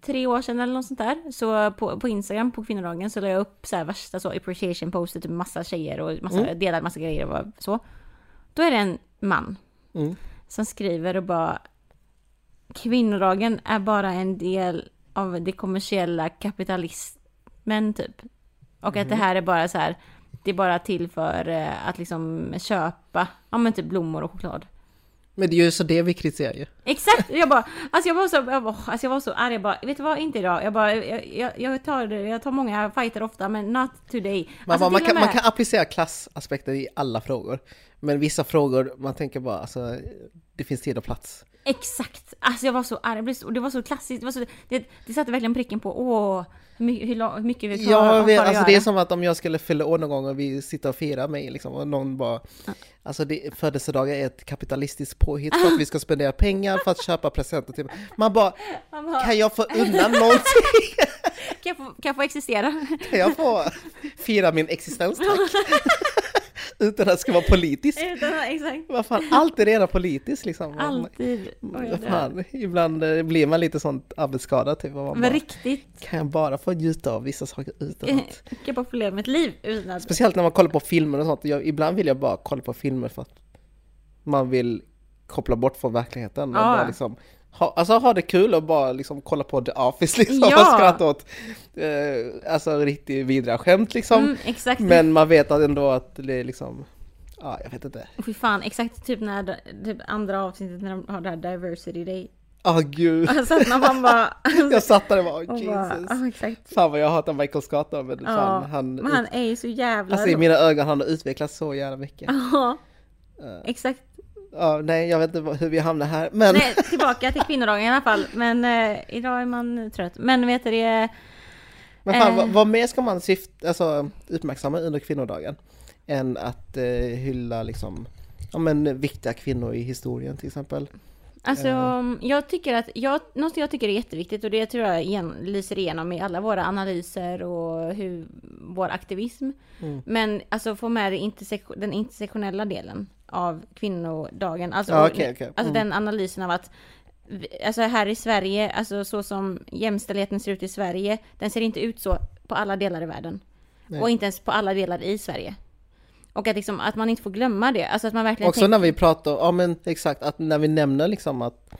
Speaker 2: tre år sedan eller något sånt där. Så på, på Instagram på kvinnodagen så la jag upp så här värsta så appreciation poster, typ massa tjejer och massa,
Speaker 1: Mm.
Speaker 2: delade massa grejer och så. Då är det en man
Speaker 1: Mm.
Speaker 2: som skriver och bara Kvinnodagen är bara en del av det kommersiella kapitalismen typ. Och att det
Speaker 1: Mhm.
Speaker 2: här är bara så här, det är bara till för eh, att liksom köpa, ja men typ blommor och choklad.
Speaker 1: Men det är ju så det vi kritiserar ju.
Speaker 2: Exakt! Jag bara, alltså jag var så, jag var, alltså jag var så arg, jag bara, vet du vad, inte idag. Jag bara, jag, jag, tar, jag tar många fighter ofta, men not today.
Speaker 1: Man,
Speaker 2: Alltså
Speaker 1: bara, man, kan,
Speaker 2: och
Speaker 1: man
Speaker 2: med-
Speaker 1: kan applicera klassaspekter i alla frågor. Men vissa frågor, man tänker bara alltså, det finns tid och plats.
Speaker 2: Exakt! Alltså jag var så arg, jag blev så- och det var så klassiskt, det, var så, det, det satte verkligen pricken på, åh, hur, hur, mycket vi klarar
Speaker 1: Ja, vet, alltså det är som att om jag skulle fylla år någon gång och vi sitter och firar mig liksom, och någon bara Alltså det, födelsedagar är ett kapitalistiskt påhitt för att vi ska spendera pengar för att köpa presenter till Man bara,
Speaker 2: Man bara,
Speaker 1: kan jag få undan någonting?
Speaker 2: kan, jag få, kan jag få existera?
Speaker 1: Kan jag få fira min existens tack? Utan att det ska vara politiskt.
Speaker 2: Utan- Exakt.
Speaker 1: Vad fan, allt är redan politiskt liksom.
Speaker 2: Alltid. Oj,
Speaker 1: Vad
Speaker 2: det-
Speaker 1: fan, ibland eh, blir man lite sånt arbetsskadad typ. och Man
Speaker 2: Men
Speaker 1: bara,
Speaker 2: riktigt,
Speaker 1: kan jag bara få njuta av vissa saker utan att...
Speaker 2: kan jag bara få leva mitt liv utan att...
Speaker 1: Speciellt när man kollar på filmer och sånt. Jag, ibland vill jag bara kolla på filmer för att man vill koppla bort från verkligheten. Och
Speaker 2: Ja.
Speaker 1: bara liksom, ha, alltså ha det kul och bara liksom kolla på The Office liksom.
Speaker 2: Ja.
Speaker 1: Och skratta åt eh, alltså riktigt vidriga skämt liksom.
Speaker 2: Mm, exakt.
Speaker 1: Men man vet ändå att det är liksom, ja jag vet inte.
Speaker 2: Fy fan, exakt typ när typ andra avsnittet när de har det här diversity day.
Speaker 1: Åh gud.
Speaker 2: Alltså när man bara...
Speaker 1: Jag satt där och bara,
Speaker 2: bara
Speaker 1: Jesus.
Speaker 2: ja, exakt.
Speaker 1: Fan vad jag hatar Michael Scott då, men
Speaker 2: Ja,
Speaker 1: fan han,
Speaker 2: men han är ju så jävla...
Speaker 1: alltså i mina ögon han har utvecklats så jävla mycket.
Speaker 2: Ja,
Speaker 1: Eh,
Speaker 2: exakt.
Speaker 1: Ja, nej jag vet inte vad- hur vi hamnar här, men
Speaker 2: Nej, tillbaka till kvinnodagen i alla fall. Men eh, idag är man trött. Men vet du det...
Speaker 1: Men fan,
Speaker 2: Eh.
Speaker 1: vad, vad mer ska man syft, alltså, uppmärksamma under kvinnodagen? Än att eh, hylla liksom, ja men viktiga kvinnor i historien till exempel.
Speaker 2: Alltså,
Speaker 1: Eh.
Speaker 2: jag tycker att, jag, något jag tycker är jätteviktigt och det tror jag igen, lyser igenom i alla våra analyser och hur, vår aktivism.
Speaker 1: Mm.
Speaker 2: Men alltså få med den intersektionella delen av kvinnodagen. Alltså,
Speaker 1: Ja, okej, okej.
Speaker 2: alltså
Speaker 1: Mm.
Speaker 2: den analysen av att Alltså här i Sverige, alltså så som jämställdheten ser ut i Sverige, den ser inte ut så på alla delar i världen.
Speaker 1: Nej.
Speaker 2: Och inte ens på alla delar i Sverige. Och att, liksom, att man inte får glömma det. Alltså att man verkligen
Speaker 1: Också
Speaker 2: tänker-
Speaker 1: när vi pratar, ja men exakt, att när vi nämner liksom att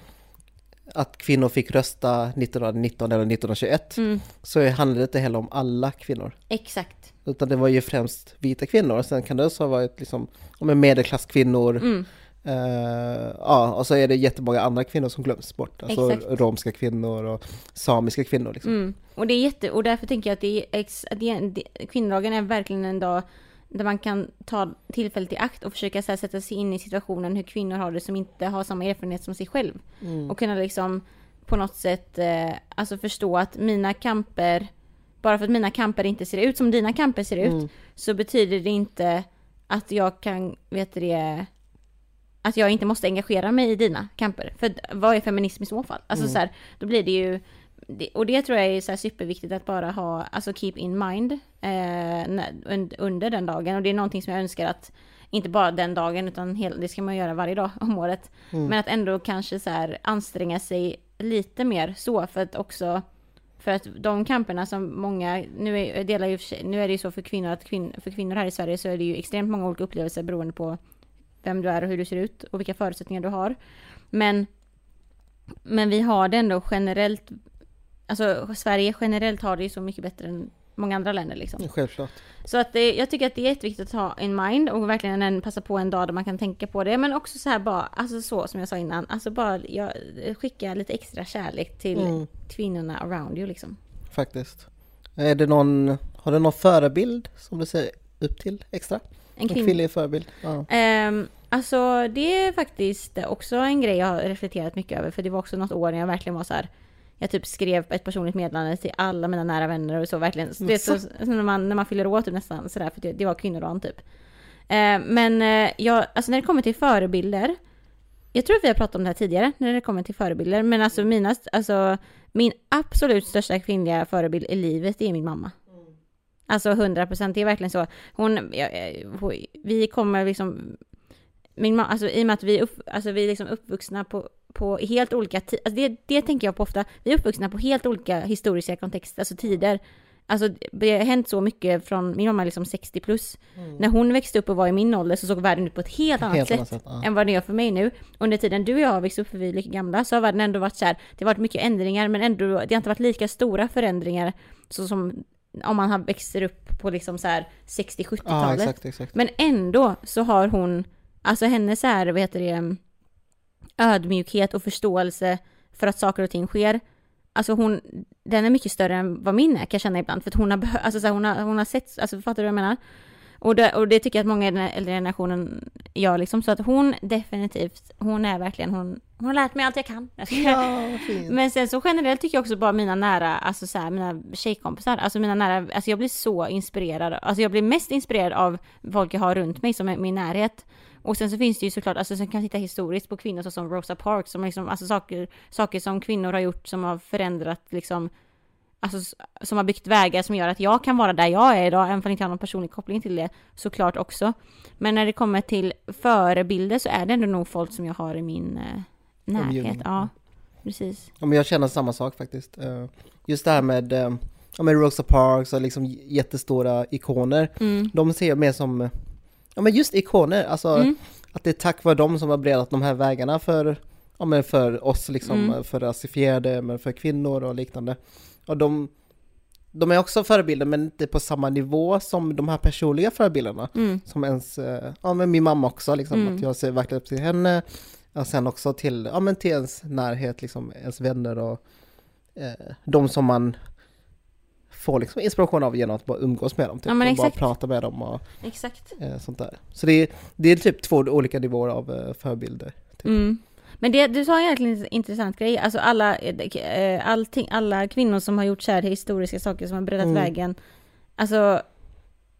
Speaker 1: att kvinnor fick rösta 1919 eller 1921
Speaker 2: Mm,
Speaker 1: så handlar det inte heller om alla kvinnor.
Speaker 2: exakt.
Speaker 1: Utan det var ju främst vita kvinnor. Sen kan det också ha varit liksom, om en medelklasskvinnor.
Speaker 2: Mm.
Speaker 1: Eh, ja, och så är det jättemånga andra kvinnor som glöms bort. Alltså
Speaker 2: Exakt.
Speaker 1: romska kvinnor och samiska kvinnor. Liksom.
Speaker 2: Mm. Och det är jätte, och därför tänker jag att, det är att det, kvinnodagen är verkligen en dag där man kan ta tillfället i akt och försöka här, sätta sig in i situationen hur kvinnor har det som inte har samma erfarenhet som sig själv.
Speaker 1: Mm.
Speaker 2: Och kunna liksom på något sätt eh, alltså förstå att mina kamper, bara för att mina kamper inte ser ut som dina kamper ser ut,
Speaker 1: Mm.
Speaker 2: så betyder det inte att jag kan, vet det, att jag inte måste engagera mig i dina kamper. För vad är feminism i så fall? Alltså
Speaker 1: Mm.
Speaker 2: så här, då blir det ju och det tror jag är så superviktigt att bara ha, alltså keep in mind eh, under den dagen. Och det är någonting som jag önskar att, inte bara den dagen, utan hel, det ska man göra varje dag om året. Mm. Men att ändå kanske så här anstränga sig lite mer så, för att också för att de kamperna som många, nu är, delar ju, nu är det ju så för kvinnor att kvin, för kvinnor här i Sverige så är det ju extremt många olika upplevelser beroende på vem du är och hur du ser ut och vilka förutsättningar du har. Men, men vi har det ändå generellt, alltså Sverige generellt har det ju så mycket bättre än många andra länder liksom.
Speaker 1: Självklart.
Speaker 2: Så att det, jag tycker att det är jätteviktigt att ha in mind och verkligen en, passa på en dag där man kan tänka på det. Men också så här bara, alltså så som jag sa innan, alltså bara jag, skicka lite extra kärlek till mm. kvinnorna around you liksom.
Speaker 1: Faktiskt. Är det någon, har du någon förebild som du ser upp till extra? En, kvinn... en kvinnlig förebild? Ja.
Speaker 2: Um, alltså det är faktiskt också en grej jag har reflekterat mycket över för det var också något år när jag verkligen var så här jag typ skrev ett personligt meddelande till alla mina nära vänner och så verkligen. Så det är så, när, man, när man fyller år typ nästan sådär, för det, det var kvinnodagen typ. Eh, men eh, jag, alltså när det kommer till förebilder, jag tror att vi har pratat om det här tidigare, när det kommer till förebilder, men alltså mina, alltså min absolut största kvinnliga förebild i livet är min mamma. Alltså 100 procent, det är verkligen så. Hon, vi kommer liksom, min mamma, alltså i och med att vi, upp, alltså, vi är liksom uppvuxna på på helt olika, alltså det, det tänker jag på ofta, vi är uppvuxna på helt olika historiska kontexter, alltså tider. Alltså det har hänt så mycket från, min mamma är liksom 60 plus. Mm. När hon växte upp och var i min ålder så såg världen ut på ett helt annat helt sätt, sätt ja. än vad den gör för mig nu. Under tiden du och jag har växt upp, för vi är lika gamla, så har världen ändå varit så här, det har varit mycket ändringar, men ändå, det har inte varit lika stora förändringar så som om man har växer upp på liksom så här 60-70-talet. Ja, men ändå så har hon, alltså hennes så här, vad heter det, ödmjukhet och förståelse för att saker och ting sker. Alltså hon, den är mycket större än vad min är kan jag känna ibland. För att hon har, alltså så här, hon har, hon har sett, alltså fattar du vad jag menar? Och det, och det tycker jag att många i den äldre generationen gör liksom. Så att hon definitivt, hon är verkligen, hon, hon har lärt mig allt jag kan.
Speaker 1: Ja,
Speaker 2: Men sen så generellt tycker jag också bara mina nära, alltså så här, mina tjejkompisar, alltså mina nära, alltså jag blir så inspirerad. Alltså jag blir mest inspirerad av folk jag har runt mig som är min närhet. Och sen så finns det ju såklart, alltså sen kan man titta historiskt på kvinnor som Rosa Parks, som liksom, alltså saker, saker som kvinnor har gjort som har förändrat liksom, alltså som har byggt vägar som gör att jag kan vara där jag är idag, även om jag inte har någon personlig koppling till det, såklart också. Men när det kommer till förebilder så är det ändå nog folk som jag har i min eh, närhet. Ja, precis.
Speaker 1: Ja, men jag känner samma sak faktiskt. Uh, just det här med, ja, med Rosa Parks och liksom jättestora ikoner, mm. de ser jag mer som Ja men just ikoner, alltså mm. att det är tack vare dem som har breddat de här vägarna för, ja, men för oss liksom, mm. för rasifierade, men för kvinnor och liknande. Och de, de är också förebilder men inte på samma nivå som de här personliga förebilderna. Mm. Som ens, eh, ja men min mamma också liksom, mm. att jag ser verkligen upp till henne. Och sen också till, ja men till ens närhet, liksom ens vänner och eh, de som man får liksom inspiration av genom att bara umgås med dem. Typ, ja, och bara prata med dem och
Speaker 2: exakt.
Speaker 1: Eh, sånt där. Så det är, det är typ två olika nivåer av eh, förebilder. Typ.
Speaker 2: Mm. Men det, du sa egentligen en intressant grej, alltså alla, eh, allting, alla kvinnor som har gjort så här historiska saker som har breddat mm. vägen, alltså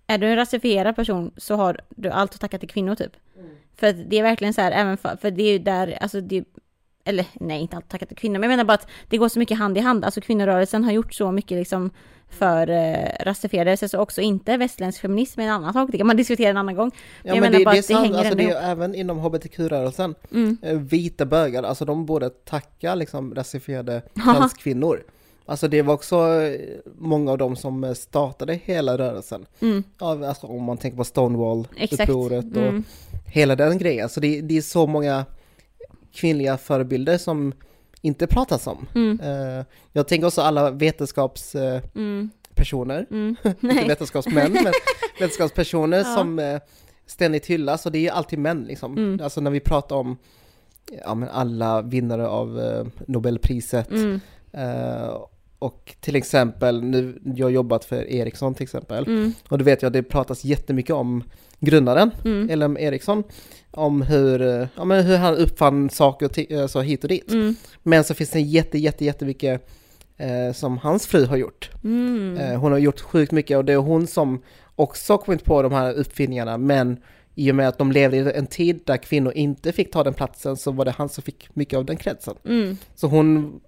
Speaker 2: är du en rasifierad person så har du allt att tacka till kvinnor typ. Mm. För det är verkligen så här, även för, för det är ju där, alltså det, eller nej, inte allt tackat kvinnor, men jag menar bara att det går så mycket hand i hand, alltså kvinnorörelsen har gjort så mycket liksom för eh, rasifierade, så också inte västländsk feminism är en annan sak, det kan man diskutera en annan gång.
Speaker 1: Men ja men det, det är sant, det alltså det är även inom hbtq-rörelsen, mm. Eh, vita bögar, alltså de borde tacka liksom rasifierade transkvinnor. Alltså det var också eh, många av dem som eh, startade hela rörelsen. Mm. Alltså om man tänker på Stonewall-upproret och mm. hela den grejen. Så det, det, är så många kvinnliga förebilder som inte pratas om. Mm. Uh, jag tänker också alla vetenskapspersoner, uh, mm. mm. inte vetenskapsmän, men vetenskapspersoner ja. som uh, ständigt hyllas och det är alltid män liksom. Mm. Alltså när vi pratar om ja, alla vinnare av Nobelpriset mm. och till exempel, nu, jag har jobbat för Ericsson till exempel, mm. och då vet jag att det pratas jättemycket om grundaren, mm. LM Ericsson, om hur, ja, men hur han uppfann saker så hit och dit. Mm. Men så finns det jätte, jätte, jättemycket eh, som hans fru har gjort. Mm. Eh, hon har gjort sjukt mycket och det är hon som också kommit på de här uppfinningarna, men i och med att de levde i en tid där kvinnor inte fick ta den platsen så var det han som fick mycket av den kretsen. Mm. Så hon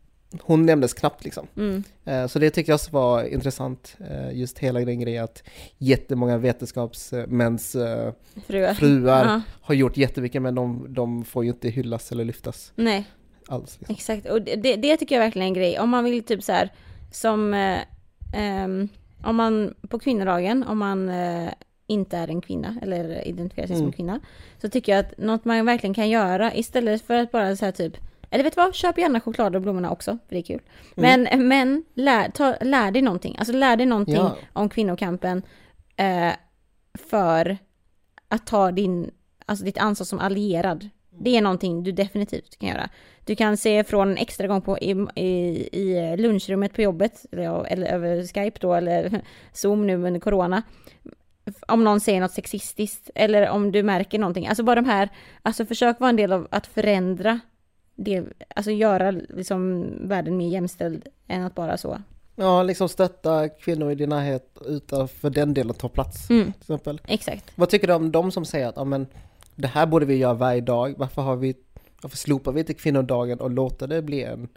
Speaker 1: hon nämndes knappt liksom.
Speaker 2: Mm.
Speaker 1: Eh, Så det tyckte jag var intressant, eh, just hela den grejen att jättemånga vetenskapsmäns eh,
Speaker 2: Fruar.
Speaker 1: fruar
Speaker 2: Ja.
Speaker 1: har gjort jättemycket men de, de får ju inte hyllas eller lyftas
Speaker 2: Nej,
Speaker 1: alls. Liksom.
Speaker 2: exakt. Och det, det- tycker jag verkligen är en grej. Om man vill typ så här som eh, ehm, om man på kvinnodagen, om man eh, inte är en kvinna eller identifierar sig som
Speaker 1: Mm.
Speaker 2: kvinna, så tycker jag att något man verkligen kan göra istället för att bara så här typ eller vet du vad, köp gärna choklad och blommorna också, för det är kul.
Speaker 1: Mm.
Speaker 2: Men, men lär, ta, lär dig någonting, alltså lär dig någonting
Speaker 1: Ja.
Speaker 2: om kvinnokampen eh, för att ta din, alltså ditt ansvar som allierad. Det är någonting du definitivt kan göra. Du kan se från en extra gång på, i, i, i lunchrummet på jobbet, eller, eller över Skype då, eller Zoom nu under Corona. Om någon säger något sexistiskt, eller om du märker någonting. Alltså bara de här, alltså försök vara en del av att förändra det, alltså göra liksom världen mer jämställd än att bara så.
Speaker 1: Ja, liksom stötta kvinnor i din närhet utan för den delen ta plats.
Speaker 2: Mm,
Speaker 1: Till exempel.
Speaker 2: exakt.
Speaker 1: Vad tycker du om de som säger att ja, men, det här borde vi göra varje dag, varför, har vi, varför slopar vi inte kvinnodagen och låter det bli en,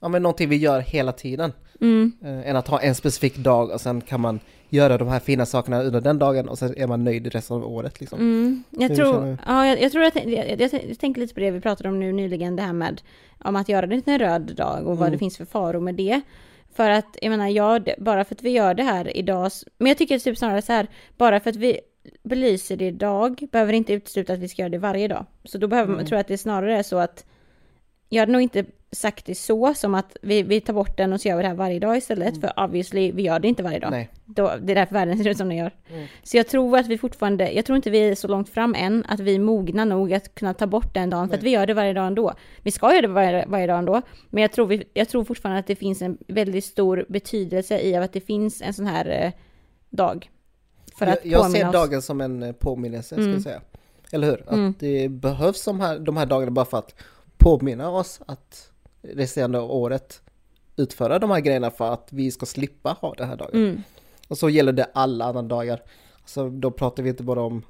Speaker 1: ja, men någonting vi gör hela tiden?
Speaker 2: Mm.
Speaker 1: Eh, än att ha en specifik dag och sen kan man göra de här fina sakerna under den dagen och sen är man nöjd resten av året. Liksom.
Speaker 2: Mm, jag, tror, ja, jag, jag tror att jag, jag, jag, jag tänker lite på det vi pratade om nu nyligen, det här med om att göra det till en röd dag och vad
Speaker 1: Mm.
Speaker 2: det finns för faror med det. För att, jag menar, ja, det- bara för att vi gör det här idag, men jag tycker typ snarare så här, bara för att vi belyser det idag, behöver inte utesluta att vi ska göra det varje dag. Så då behöver man,
Speaker 1: Mm.
Speaker 2: tror jag att det snarare är så att, jag hade nog inte sagt det så, som att vi, vi tar bort den och så gör vi det här varje dag istället, för obviously, vi gör det inte varje dag.
Speaker 1: Nej.
Speaker 2: Då, det är därför världen ser ut som den gör.
Speaker 1: Mm.
Speaker 2: Så jag tror att vi fortfarande, jag tror inte vi är så långt fram än, att vi är mogna nog att kunna ta bort den dagen, för att
Speaker 1: Nej.
Speaker 2: vi gör det varje dag ändå. Vi ska göra det varje, varje dag ändå, men jag tror, vi, jag tror fortfarande att det finns en väldigt stor betydelse i att det finns en sån här eh, dag. För att
Speaker 1: jag jag
Speaker 2: påminna
Speaker 1: ser
Speaker 2: oss.
Speaker 1: dagen som en eh, påminnelse, ska
Speaker 2: Mm.
Speaker 1: jag säga. Eller hur? Att
Speaker 2: Mm.
Speaker 1: det behövs de här, de här dagarna bara för att påminna oss att resterande av året utföra de här grejerna för att vi ska slippa ha den här dagen.
Speaker 2: Mm,
Speaker 1: Och så gäller det alla andra dagar. Så då pratar vi inte bara om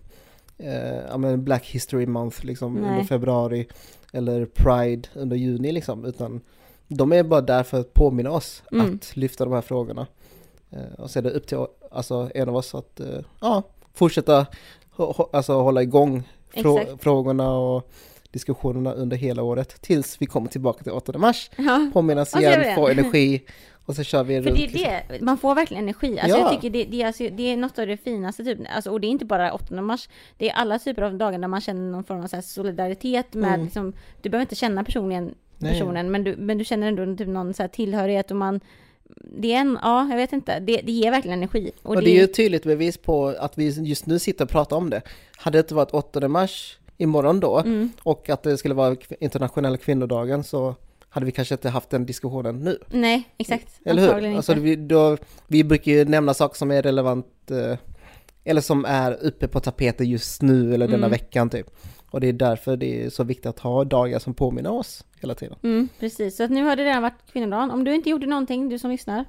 Speaker 1: eh, Black History Month liksom
Speaker 2: Nej.
Speaker 1: under februari eller Pride under juni liksom, utan de är bara där för att påminna oss
Speaker 2: Mm.
Speaker 1: att lyfta de här frågorna. Eh, och så är det upp till alltså, en av oss att eh, ja, fortsätta alltså, hålla igång frå-
Speaker 2: Exakt.
Speaker 1: frågorna och diskussionerna under hela året tills vi kommer tillbaka till 8 mars.
Speaker 2: ja.
Speaker 1: Påminnas
Speaker 2: Och
Speaker 1: igen,
Speaker 2: det.
Speaker 1: få energi och så kör vi
Speaker 2: För
Speaker 1: runt.
Speaker 2: det
Speaker 1: liksom.
Speaker 2: är det, man får verkligen energi. Alltså
Speaker 1: Ja.
Speaker 2: jag tycker det, det, är alltså, det är något av det finaste typ, alltså, och det är inte bara 8 mars, det är alla typer av dagar där man känner någon form av så solidaritet med
Speaker 1: Mm.
Speaker 2: liksom, du behöver inte känna personligen,
Speaker 1: Nej.
Speaker 2: personen, men du, men du känner ändå typ någon så här tillhörighet och man, det är en, ja jag vet inte, det, det ger verkligen energi.
Speaker 1: Och, det är ju ett tydligt bevis på att vi just nu sitter och pratar om det. Hade det inte varit 8 mars imorgon då
Speaker 2: mm,
Speaker 1: och att det skulle vara internationella kvinnodagen så hade vi kanske inte haft den diskussionen nu.
Speaker 2: nej, exakt.
Speaker 1: Eller
Speaker 2: Antagligen
Speaker 1: hur? Alltså vi, då, vi brukar ju nämna saker som är relevant eh, eller som är uppe på tapeten just nu eller denna
Speaker 2: Mm.
Speaker 1: veckan typ. Och det är därför det är så viktigt att ha dagar som påminner oss hela tiden.
Speaker 2: Mm, precis, så att nu har det redan varit kvinnodagen. Om du inte gjorde någonting, du som lyssnar,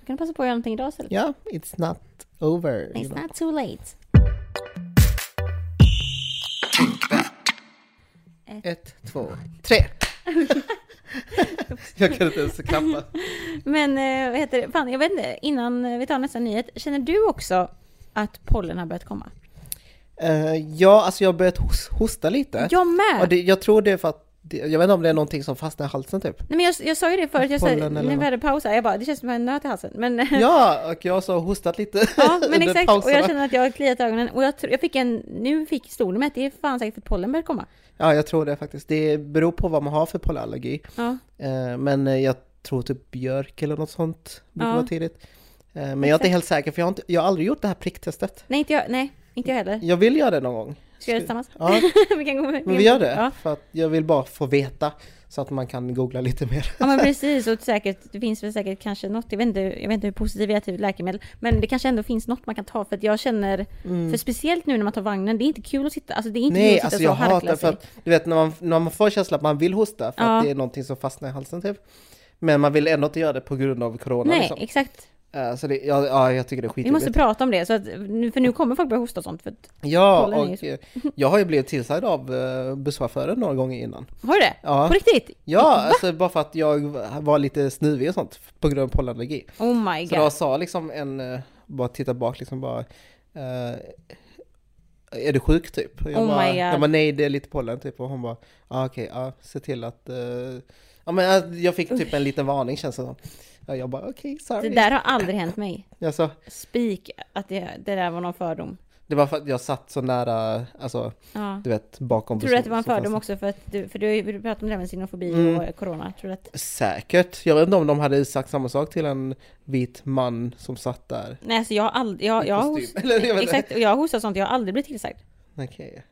Speaker 2: då kan du passa på att göra någonting idag istället.
Speaker 1: Ja, it's not over.
Speaker 2: It's not too late.
Speaker 1: Ett, två, tre! Jag kan inte ens klappa.
Speaker 2: Men eh, vad heter det, fan jag vet inte, innan eh, vi tar nästa nyhet, känner du också att pollen har börjat komma?
Speaker 1: Eh, ja, alltså jag har börjat hos, hosta lite.
Speaker 2: Jag med!
Speaker 1: Och det, jag tror det är för att, jag vet inte om det är någonting som fastnar i halsen typ.
Speaker 2: Nej men jag, jag sa ju det förut, jag sa, när vi hade paus här, jag bara, det känns som en nöt i halsen. Men ja,
Speaker 1: Ja, och jag har hostat lite
Speaker 2: men
Speaker 1: under
Speaker 2: exakt, och
Speaker 1: pauserna.
Speaker 2: jag känner att jag har kliat ögonen. Och jag, jag fick en, nu fick stod det med att det är fan säkert för att pollen börjar komma.
Speaker 1: Ja, jag tror det faktiskt. Det beror på vad man har för pollenallergi.
Speaker 2: Ja,
Speaker 1: Eh, men eh, jag tror typ björk eller något sånt borde
Speaker 2: Ja.
Speaker 1: vara tidigt. Eh, men jag är inte helt säker för jag har, inte, jag har aldrig gjort det här pricktestet.
Speaker 2: nej inte jag, nej, inte jag heller.
Speaker 1: Jag vill göra det någon gång.
Speaker 2: Ska vi göra det tillsammans?
Speaker 1: Ja,
Speaker 2: vi kan gå med.
Speaker 1: men vi gör det.
Speaker 2: Ja.
Speaker 1: För att jag vill bara få veta så att man kan googla lite mer.
Speaker 2: Ja men precis, och säkert, det finns väl säkert kanske något, jag vet inte, jag vet inte hur positivt jag är till läkemedel, men det kanske ändå finns något man kan ta för att jag känner, för speciellt nu när man tar vagnen, det är inte kul att sitta, alltså det är inte
Speaker 1: Mm. Nej,
Speaker 2: kul att
Speaker 1: alltså
Speaker 2: sitta
Speaker 1: jag
Speaker 2: så och harkla
Speaker 1: hatar för att, du vet när man, när man får känslan att man vill hosta för
Speaker 2: Ja.
Speaker 1: att det är någonting som fastnar i halsen typ. Men man vill ändå inte göra det på grund av corona
Speaker 2: Nej,
Speaker 1: liksom.
Speaker 2: exakt.
Speaker 1: Uh, så det, ja, ja, jag tycker det är skitjobbigt.
Speaker 2: Vi måste prata om det, så att, för nu kommer folk börja hosta och sånt. För att
Speaker 1: ja, och
Speaker 2: ju
Speaker 1: jag har ju blivit tillsagd av uh, busschauffören några gånger innan.
Speaker 2: Har du det?
Speaker 1: Ja.
Speaker 2: På riktigt?
Speaker 1: Ja, alltså bara för att jag var lite snuvig och sånt på grund av pollenallergi.
Speaker 2: Oh my
Speaker 1: Så
Speaker 2: god.
Speaker 1: då sa liksom en, uh, bara titta bak liksom bara uh, är du sjuk typ? Jag,
Speaker 2: Oh
Speaker 1: bara,
Speaker 2: my God.
Speaker 1: jag bara nej det är lite pollen typ och hon bara ah, okej, ja se till att Ja men jag fick typ en liten varning känns det som. Ja, jag bara okej, sorry.
Speaker 2: Det där har aldrig hänt mig.
Speaker 1: Alltså,
Speaker 2: Spik, att det, det där var någon fördom.
Speaker 1: det var för att jag satt så nära, alltså
Speaker 2: Ja.
Speaker 1: du vet bakom
Speaker 2: Tror du att det var en
Speaker 1: så
Speaker 2: fördom också för att du, för du, du pratade om det här med xenofobi
Speaker 1: Mm.
Speaker 2: och corona. Tror du att,
Speaker 1: Säkert. Jag vet inte om de hade sagt samma sak till en vit man som satt där.
Speaker 2: nej alltså jag har aldrig, jag,
Speaker 1: i
Speaker 2: jag host, exakt, jag har hostat sånt, jag har aldrig blivit tillsagd.
Speaker 1: Okej.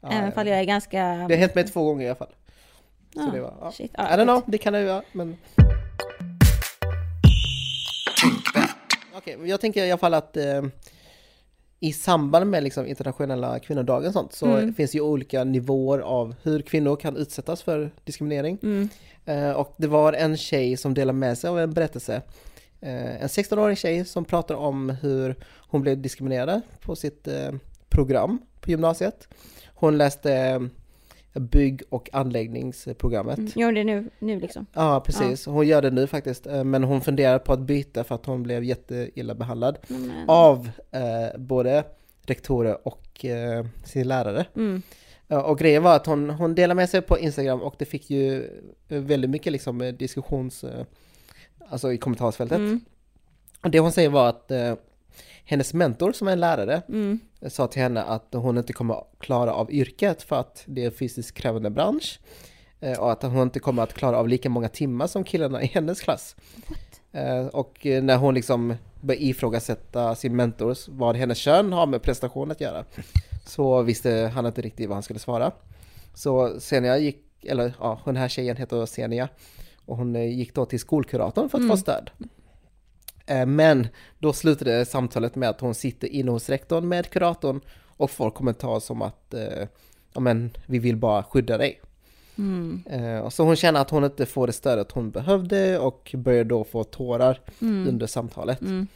Speaker 1: Ja,
Speaker 2: Även
Speaker 1: ja.
Speaker 2: fall jag är ganska...
Speaker 1: Det har hänt mig två gånger i alla fall. Så
Speaker 2: Ja,
Speaker 1: det var, ja.
Speaker 2: shit.
Speaker 1: I
Speaker 2: Ja,
Speaker 1: don't know, det kan det ju vara, men... Okej, men jag tänker i alla fall att eh, i samband med liksom internationella kvinnodagen och sånt så
Speaker 2: Mm.
Speaker 1: finns ju olika nivåer av hur kvinnor kan utsättas för diskriminering.
Speaker 2: Mm.
Speaker 1: Eh, och det var en tjej som delade med sig av en berättelse. Eh, en 16-årig tjej som pratar om hur hon blev diskriminerad på sitt eh, program på gymnasiet. Hon läste eh, bygg och anläggningsprogrammet.
Speaker 2: Mm. Gör det nu, nu liksom.
Speaker 1: Ja, precis. Hon gör det nu faktiskt. eh, Men hon funderar på att byta för att hon blev jätteilla behandlad
Speaker 2: Men,
Speaker 1: av eh, både rektorer och eh, sin lärare.
Speaker 2: mm.
Speaker 1: Ja, Och grejen var att hon, hon delade med sig på Instagram och det fick ju eh, väldigt mycket liksom eh, diskussions... Alltså i kommentarsfältet.
Speaker 2: Mm.
Speaker 1: Och det hon säger var att hennes mentor som är en lärare
Speaker 2: Mm.
Speaker 1: sa till henne att hon inte kommer klara av yrket för att det är en fysiskt krävande bransch. Eh, och att hon inte kommer att klara av lika många timmar som killarna i hennes klass. Eh, och eh, när hon liksom började ifrågasätta sin mentors vad hennes kön har med prestation att göra så visste han inte riktigt vad han skulle svara. Så Senia gick, eller ja, den här tjejen heter Senia och hon gick då till skolkuratorn för att få stöd. Eh, Men då slutade samtalet med att hon sitter inne hos rektorn med kuratorn och får kommentarer som att eh, ja men vi vill bara skydda dig.
Speaker 2: Mm.
Speaker 1: Eh, så hon känner att hon inte får det stödet hon behövde och börjar då få tårar
Speaker 2: Mm.
Speaker 1: under samtalet.
Speaker 2: Mm.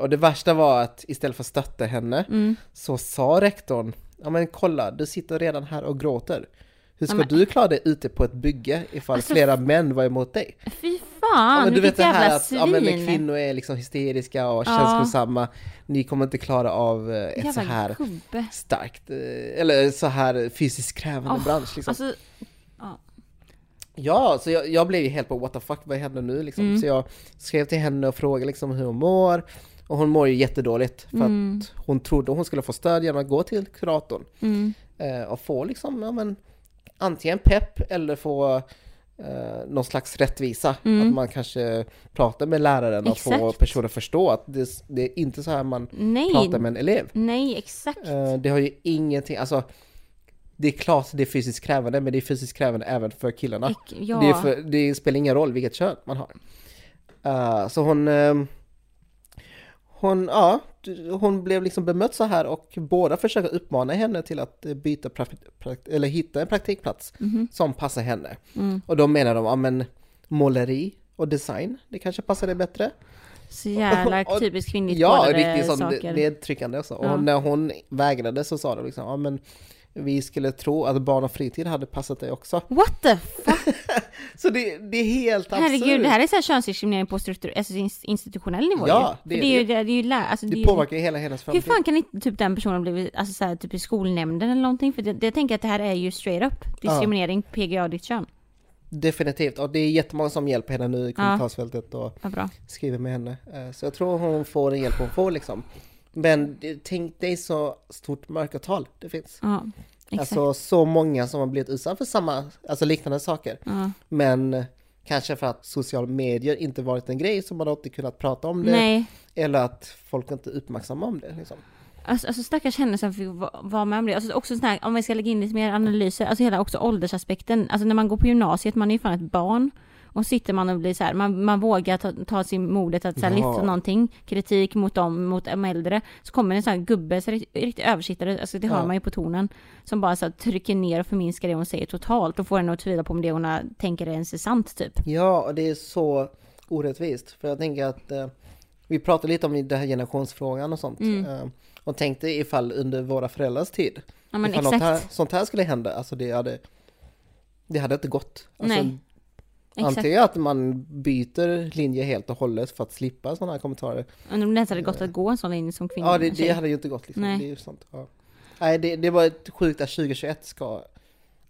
Speaker 1: Och det värsta var att istället för att stötta henne
Speaker 2: Mm.
Speaker 1: så sa rektorn Ja men kolla, du sitter redan här och gråter. Hur ska
Speaker 2: Ja, men-
Speaker 1: du klara dig ute på ett bygge ifall
Speaker 2: Alltså,
Speaker 1: flera män var emot dig?
Speaker 2: Fy
Speaker 1: Ja,
Speaker 2: fan,
Speaker 1: men du vet det här att
Speaker 2: svin!
Speaker 1: ja, men kvinnor är liksom hysteriska och
Speaker 2: Ja.
Speaker 1: känslosamma. Ni kommer inte klara av eh, ett så
Speaker 2: jävla
Speaker 1: här
Speaker 2: gubbe.
Speaker 1: starkt, eh, eller så här fysiskt krävande
Speaker 2: Åh,
Speaker 1: bransch. Liksom.
Speaker 2: Alltså,
Speaker 1: Ja, så jag, jag blev ju helt på what the fuck, vad händer nu liksom?
Speaker 2: Mm.
Speaker 1: Så jag skrev till henne och frågade liksom hur hon mår. Och hon mår ju jättedåligt för
Speaker 2: Mm.
Speaker 1: att hon trodde hon skulle få stöd genom att gå till kuratorn.
Speaker 2: mm.
Speaker 1: Eh, och få liksom, ja men antingen pepp eller få eh, någon slags rättvisa.
Speaker 2: Mm.
Speaker 1: Att man kanske pratar med läraren och får
Speaker 2: Exakt.
Speaker 1: personen att förstå att det, det är inte så här man
Speaker 2: Nej,
Speaker 1: pratar med en elev.
Speaker 2: nej exakt.
Speaker 1: Eh, det har ju ingenting, alltså det är klart det är fysiskt krävande men det är fysiskt krävande även för killarna.
Speaker 2: Ja.
Speaker 1: Det, för, det spelar ingen roll vilket kön man har. Eh, så hon, ehm, hon, ja, hon blev liksom bemött så här och båda försöker uppmana henne till att eh, byta eller hitta en praktikplats
Speaker 2: Mhm.
Speaker 1: som passar henne.
Speaker 2: Mm.
Speaker 1: Och då menar de, ja men måleri och design, det kanske passar dig bättre.
Speaker 2: Så jävla
Speaker 1: Och- och-
Speaker 2: typiskt kvinnligt
Speaker 1: Ja, riktigt sån
Speaker 2: saker.
Speaker 1: nedtryckande också. Och
Speaker 2: Ja.
Speaker 1: när hon vägrade så sa de liksom, ja men vi skulle tro att barn och fritid hade passat dig också.
Speaker 2: What the fuck?
Speaker 1: Så det, det är helt absurt.
Speaker 2: Herregud, det här är så här könsdiskriminering på struktur, alltså ins- institutionell nivå
Speaker 1: Ja, det
Speaker 2: För
Speaker 1: är
Speaker 2: det är ju,
Speaker 1: det.
Speaker 2: det är ju alltså, det
Speaker 1: Det påverkar ju hela hennes
Speaker 2: Hur
Speaker 1: framtid.
Speaker 2: fan kan inte typ den personen blivit, alltså så här, typ i skolnämnden eller någonting? För det, det, jag tänker att det här är ju straight up diskriminering, PGA ditt kön.
Speaker 1: Definitivt, och det är jättemånga som hjälper henne nu i kommentarsfältet och
Speaker 2: bra.
Speaker 1: skriver med henne. Eh, Så jag tror hon får den hjälp hon får liksom. Men tänk dig så stort mörkertal det finns.
Speaker 2: Ja, exakt.
Speaker 1: Alltså så många som har blivit utsatta för samma, alltså liknande saker.
Speaker 2: ja.
Speaker 1: Men kanske för att sociala medier inte varit en grej så man inte kunnat prata om det.
Speaker 2: Nej,
Speaker 1: Eller att folk inte är uppmärksamma om det liksom.
Speaker 2: alltså, alltså stackars henne som fick va- vara med om det. Alltså också sån här, om vi ska lägga in lite mer analyser, alltså hela också åldersaspekten. Alltså när man går på gymnasiet, man är ju fan ett barn. Och sitter man och blir så här, man, man vågar ta, ta sin modet att så här,
Speaker 1: Ja.
Speaker 2: lyfta någonting, kritik mot dem, mot de äldre. Så kommer en sån här gubbe, så riktigt, riktigt översittare, alltså det hör
Speaker 1: Ja.
Speaker 2: man ju på tonen. Som bara så här, trycker ner och förminskar det hon säger totalt och får henne att tvivla på om det hon tänker ens är sant typ.
Speaker 1: Ja, och det är så orättvist. För jag tänker att eh, vi pratade lite om den här generationsfrågan och sånt.
Speaker 2: Mm.
Speaker 1: eh, Och tänkte ifall under våra föräldrars tid,
Speaker 2: Ja men
Speaker 1: ifall något här, sånt här skulle hända, alltså det hade, det hade inte gått. Alltså,
Speaker 2: Nej. Exakt.
Speaker 1: Antingen att man byter linje helt och hållet för att slippa sådana här kommentarer.
Speaker 2: Undrar om det ens hade gått att gå en sån linje som kvinna.
Speaker 1: Ja, det, det hade ju inte gått liksom.
Speaker 2: Nej.
Speaker 1: Det är ju sånt. Ja. Nej, det, det var ett sjukt att 2021 ska...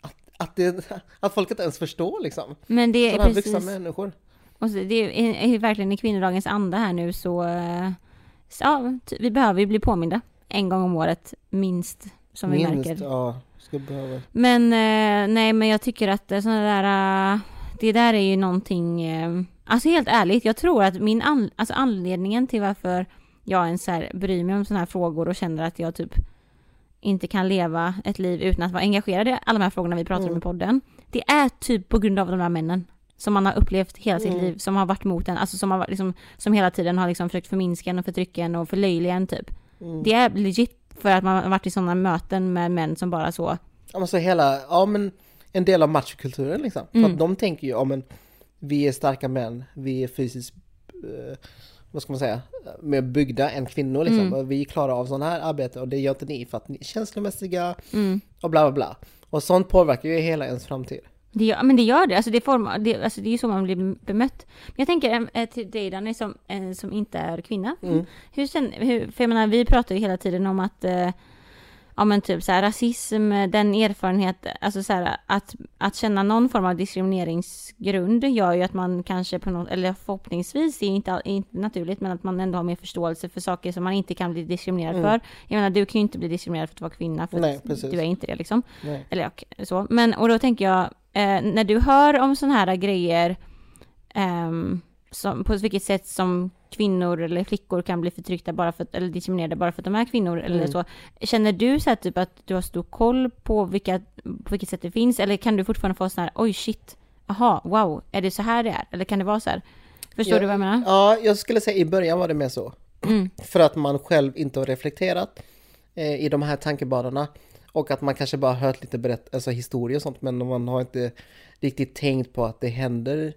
Speaker 1: Att, att, det, att folk inte ens förstår liksom.
Speaker 2: Men det är
Speaker 1: Sådana här vuxna
Speaker 2: precis.
Speaker 1: människor.
Speaker 2: Och så, det är, är verkligen i kvinnodagens anda här nu så, eh, så ja, vi behöver ju bli påminda en gång om året minst som vi
Speaker 1: Minst,
Speaker 2: märker.
Speaker 1: ja.
Speaker 2: Men eh, nej, men jag tycker att sådana där, eh, det där är ju någonting, eh, alltså helt ärligt, jag tror att min an, alltså anledningen till varför jag ens så här bryr mig om sådana här frågor och känner att jag typ inte kan leva ett liv utan att vara engagerad i alla de här frågorna vi pratar om
Speaker 1: Mm.
Speaker 2: i podden. Det är typ på grund av de där männen som man har upplevt hela sitt
Speaker 1: Mm.
Speaker 2: liv, som har varit mot en, alltså som har liksom, som hela tiden har liksom försökt förminska en och förtrycka en och förlöjliga en typ.
Speaker 1: Mm.
Speaker 2: Det är legit för att man har varit i sådana möten med män som bara så,
Speaker 1: Ja, men så hela, ja men en del av machokulturen liksom. För
Speaker 2: Mm.
Speaker 1: att de tänker ju, ja men vi är starka män, vi är fysiskt, eh, vad ska man säga, mer byggda än kvinnor liksom.
Speaker 2: Mm.
Speaker 1: Och vi klarar av sådana här arbete och det gör inte ni för att ni är känslomässiga
Speaker 2: mm.
Speaker 1: och bla bla bla. Och sånt påverkar ju hela ens framtid.
Speaker 2: Det gör, men det gör det, alltså det, formar, det, alltså det är ju så man blir bemött. Men jag tänker eh, till dig Danny som, eh, som inte är kvinna.
Speaker 1: Mm.
Speaker 2: Hur, sen, hur, för jag menar vi pratar ju hela tiden om att eh, Ja men typ så här, rasism, den erfarenhet, alltså så här, att, att känna någon form av diskrimineringsgrund gör ju att man kanske på något, eller förhoppningsvis, det är inte, inte naturligt, men att man ändå har mer förståelse för saker som man inte kan bli diskriminerad
Speaker 1: Mm.
Speaker 2: för. Jag menar du kan ju inte bli diskriminerad för att vara kvinna, för
Speaker 1: Nej,
Speaker 2: du är inte det liksom.
Speaker 1: Nej.
Speaker 2: Eller ja, så. Men, och då tänker jag, eh, när du hör om sådana här grejer, ehm, som, på vilket sätt som kvinnor eller flickor kan bli förtryckta bara för eller diskriminerade bara för att de är kvinnor eller
Speaker 1: Mm.
Speaker 2: så. Känner du så här typ att du har stor koll på, vilka, på vilket sätt det finns? Eller kan du fortfarande få sån här, oj shit, aha, wow, är det så här det är? Eller kan det vara så här? Förstår
Speaker 1: Ja.
Speaker 2: du vad jag menar?
Speaker 1: Ja, jag skulle säga i början var det mer så.
Speaker 2: Mm.
Speaker 1: För att man själv inte har reflekterat eh, i de här tankebanorna. Och att man kanske bara hört lite berätt alltså historier och sånt men man har inte riktigt tänkt på att det händer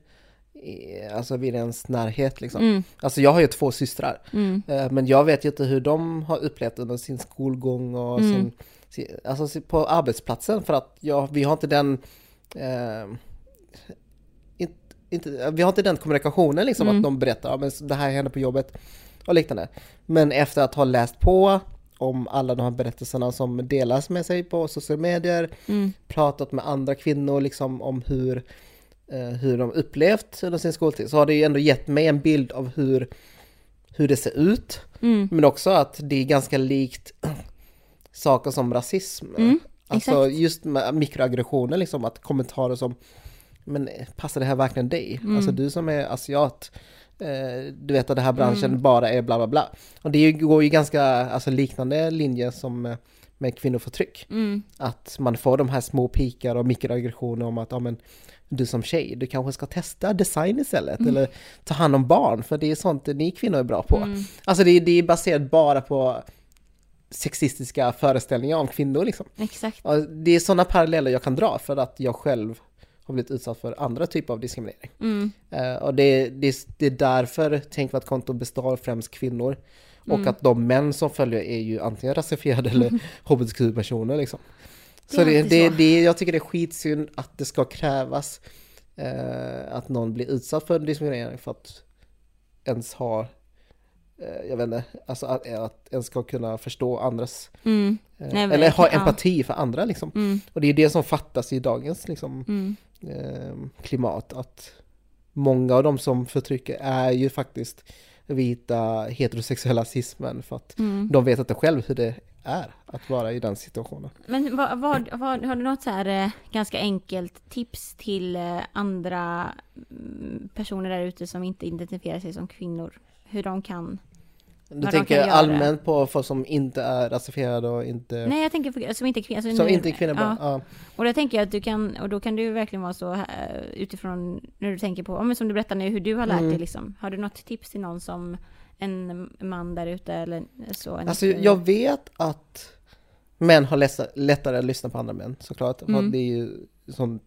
Speaker 1: alltså vid ens närhet liksom.
Speaker 2: Mm.
Speaker 1: Alltså jag har ju två systrar.
Speaker 2: Mm.
Speaker 1: Eh, Men jag vet ju inte hur de har upplevt under sin skolgång och
Speaker 2: Mm.
Speaker 1: sin, sin, alltså på arbetsplatsen för att jag, vi har inte den eh, inte, inte, vi har inte den kommunikationen liksom
Speaker 2: Mm.
Speaker 1: att de berättar ja, men det här händer på jobbet och liknande. Men efter att ha läst på om alla de här berättelserna som delas med sig på sociala medier,
Speaker 2: Mm.
Speaker 1: pratat med andra kvinnor liksom om hur, hur de upplevt under sin skoltid, så har det ju ändå gett mig en bild av hur, hur det ser ut.
Speaker 2: Mm.
Speaker 1: Men också att det är ganska likt saker som rasism.
Speaker 2: Mm,
Speaker 1: alltså
Speaker 2: exakt.
Speaker 1: just med mikroaggressioner, liksom att kommentarer som Men passar det här verkligen dig?
Speaker 2: Mm.
Speaker 1: Alltså du som är asiat eh, Du vet att den här branschen
Speaker 2: Mm.
Speaker 1: bara är bla bla bla. Och det går ju ganska alltså, liknande linjer som eh, med kvinnoförtryck.
Speaker 2: Mm.
Speaker 1: Att man får de här små pikar och mikroaggressioner om att ja, men, du som tjej, du kanske ska testa design istället. Eller ta hand om barn, för det är sånt ni kvinnor är bra på.
Speaker 2: Mm.
Speaker 1: Alltså det, är- det är baserat bara på sexistiska föreställningar om kvinnor liksom.
Speaker 2: Exakt.
Speaker 1: Och det är sådana paralleller jag kan dra för att jag själv har blivit utsatt för andra typer av diskriminering.
Speaker 2: Mm.
Speaker 1: Eh, och det, det, det är därför Tänk ett konto består främst kvinnor. Och
Speaker 2: Mm.
Speaker 1: att de män som följer är ju antingen rasifierade eller hbtq-personer liksom. Så det, det,
Speaker 2: så.
Speaker 1: det, jag tycker det är skitsynd att det ska krävas eh, att någon blir utsatt för diskriminering för att ens ha, eh, jag vet inte, alltså att, att ens ska kunna förstå andras,
Speaker 2: Mm.
Speaker 1: eh,
Speaker 2: Nej,
Speaker 1: eller ha
Speaker 2: verkligen, ja.
Speaker 1: empati för andra liksom.
Speaker 2: Mm.
Speaker 1: Och det är det som fattas i dagens liksom,
Speaker 2: Mm.
Speaker 1: eh, klimat. Att många av de som förtrycker är ju faktiskt vita heterosexuella cismen för att
Speaker 2: Mm.
Speaker 1: de vet inte själv hur det är att vara i den situationen.
Speaker 2: Men vad, vad, vad, har du något så här eh, ganska enkelt tips till eh, andra mm, personer där ute som inte identifierar sig som kvinnor? Hur de kan?
Speaker 1: Du
Speaker 2: Vad de
Speaker 1: tänker
Speaker 2: kan göra.
Speaker 1: allmänt på folk som inte är rasifierade och inte...
Speaker 2: Nej, jag tänker för, som inte är kvinnor. Alltså,
Speaker 1: som
Speaker 2: nu-
Speaker 1: inte är kvinnor.
Speaker 2: Ja.
Speaker 1: Ja.
Speaker 2: Och då tänker jag att du kan, och då kan du verkligen vara så här, utifrån när du tänker på, ja, men som du berättar nu, hur du har lärt
Speaker 1: Mm.
Speaker 2: dig liksom. Har du något tips till någon som en man där ute eller så? En
Speaker 1: Alltså jag vet att män har lättare att lyssna på andra män såklart.
Speaker 2: Mm.
Speaker 1: det är ju en sån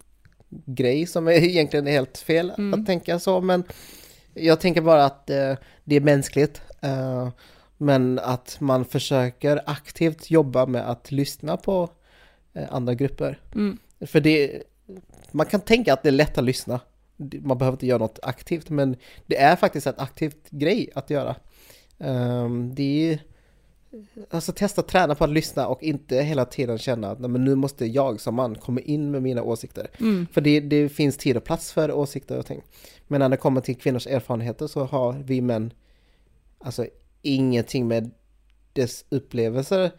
Speaker 1: grej som är egentligen helt fel
Speaker 2: Mm.
Speaker 1: att tänka så. Men Jag tänker bara att eh, det är mänskligt. Eh, men att man försöker aktivt jobba med att lyssna på eh, andra grupper.
Speaker 2: Mm.
Speaker 1: För det, man kan tänka att det är lätt att lyssna. Man behöver inte göra något aktivt, men det är faktiskt ett aktivt grej att göra. Um, det är Alltså testa träna på att lyssna och inte hela tiden känna att nej, men nu måste jag som man komma in med mina åsikter.
Speaker 2: Mm.
Speaker 1: För det, det finns tid och plats för åsikter och ting. Men när det kommer till kvinnors erfarenheter så har vi män alltså ingenting med dess upplevelser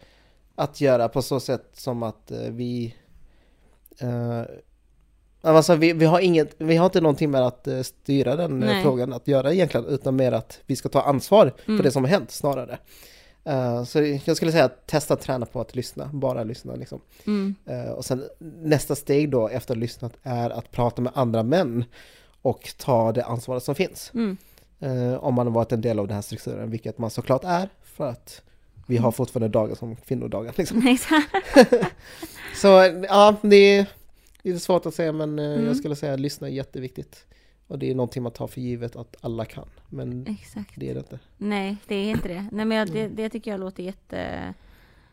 Speaker 1: att göra på så sätt som att eh, vi eh, Alltså vi, vi, har inget, vi har inte någonting med att eh, styra den eh,
Speaker 2: Nej.
Speaker 1: frågan att göra egentligen, utan mer att vi ska ta ansvar
Speaker 2: Mm.
Speaker 1: för det som har hänt snarare. Eh, så jag skulle säga att testa träna på att lyssna, bara lyssna liksom.
Speaker 2: Mm.
Speaker 1: Eh, och sen nästa steg då efter att ha lyssnat är att prata med andra män och ta det ansvaret som finns.
Speaker 2: Mm.
Speaker 1: Eh, om man har varit en del av den här strukturen, vilket man såklart är för att vi
Speaker 2: Mm.
Speaker 1: har fortfarande dagar som kvinnodagar liksom. Så ja, det är lite svårt att säga men eh,
Speaker 2: Mm.
Speaker 1: jag skulle säga att lyssna är jätteviktigt. Och det är någonting man tar för givet att alla kan, men
Speaker 2: Exakt.
Speaker 1: det är det inte.
Speaker 2: Nej, det är inte det. Nej, men jag,
Speaker 1: Mm.
Speaker 2: det, det tycker jag låter jätte...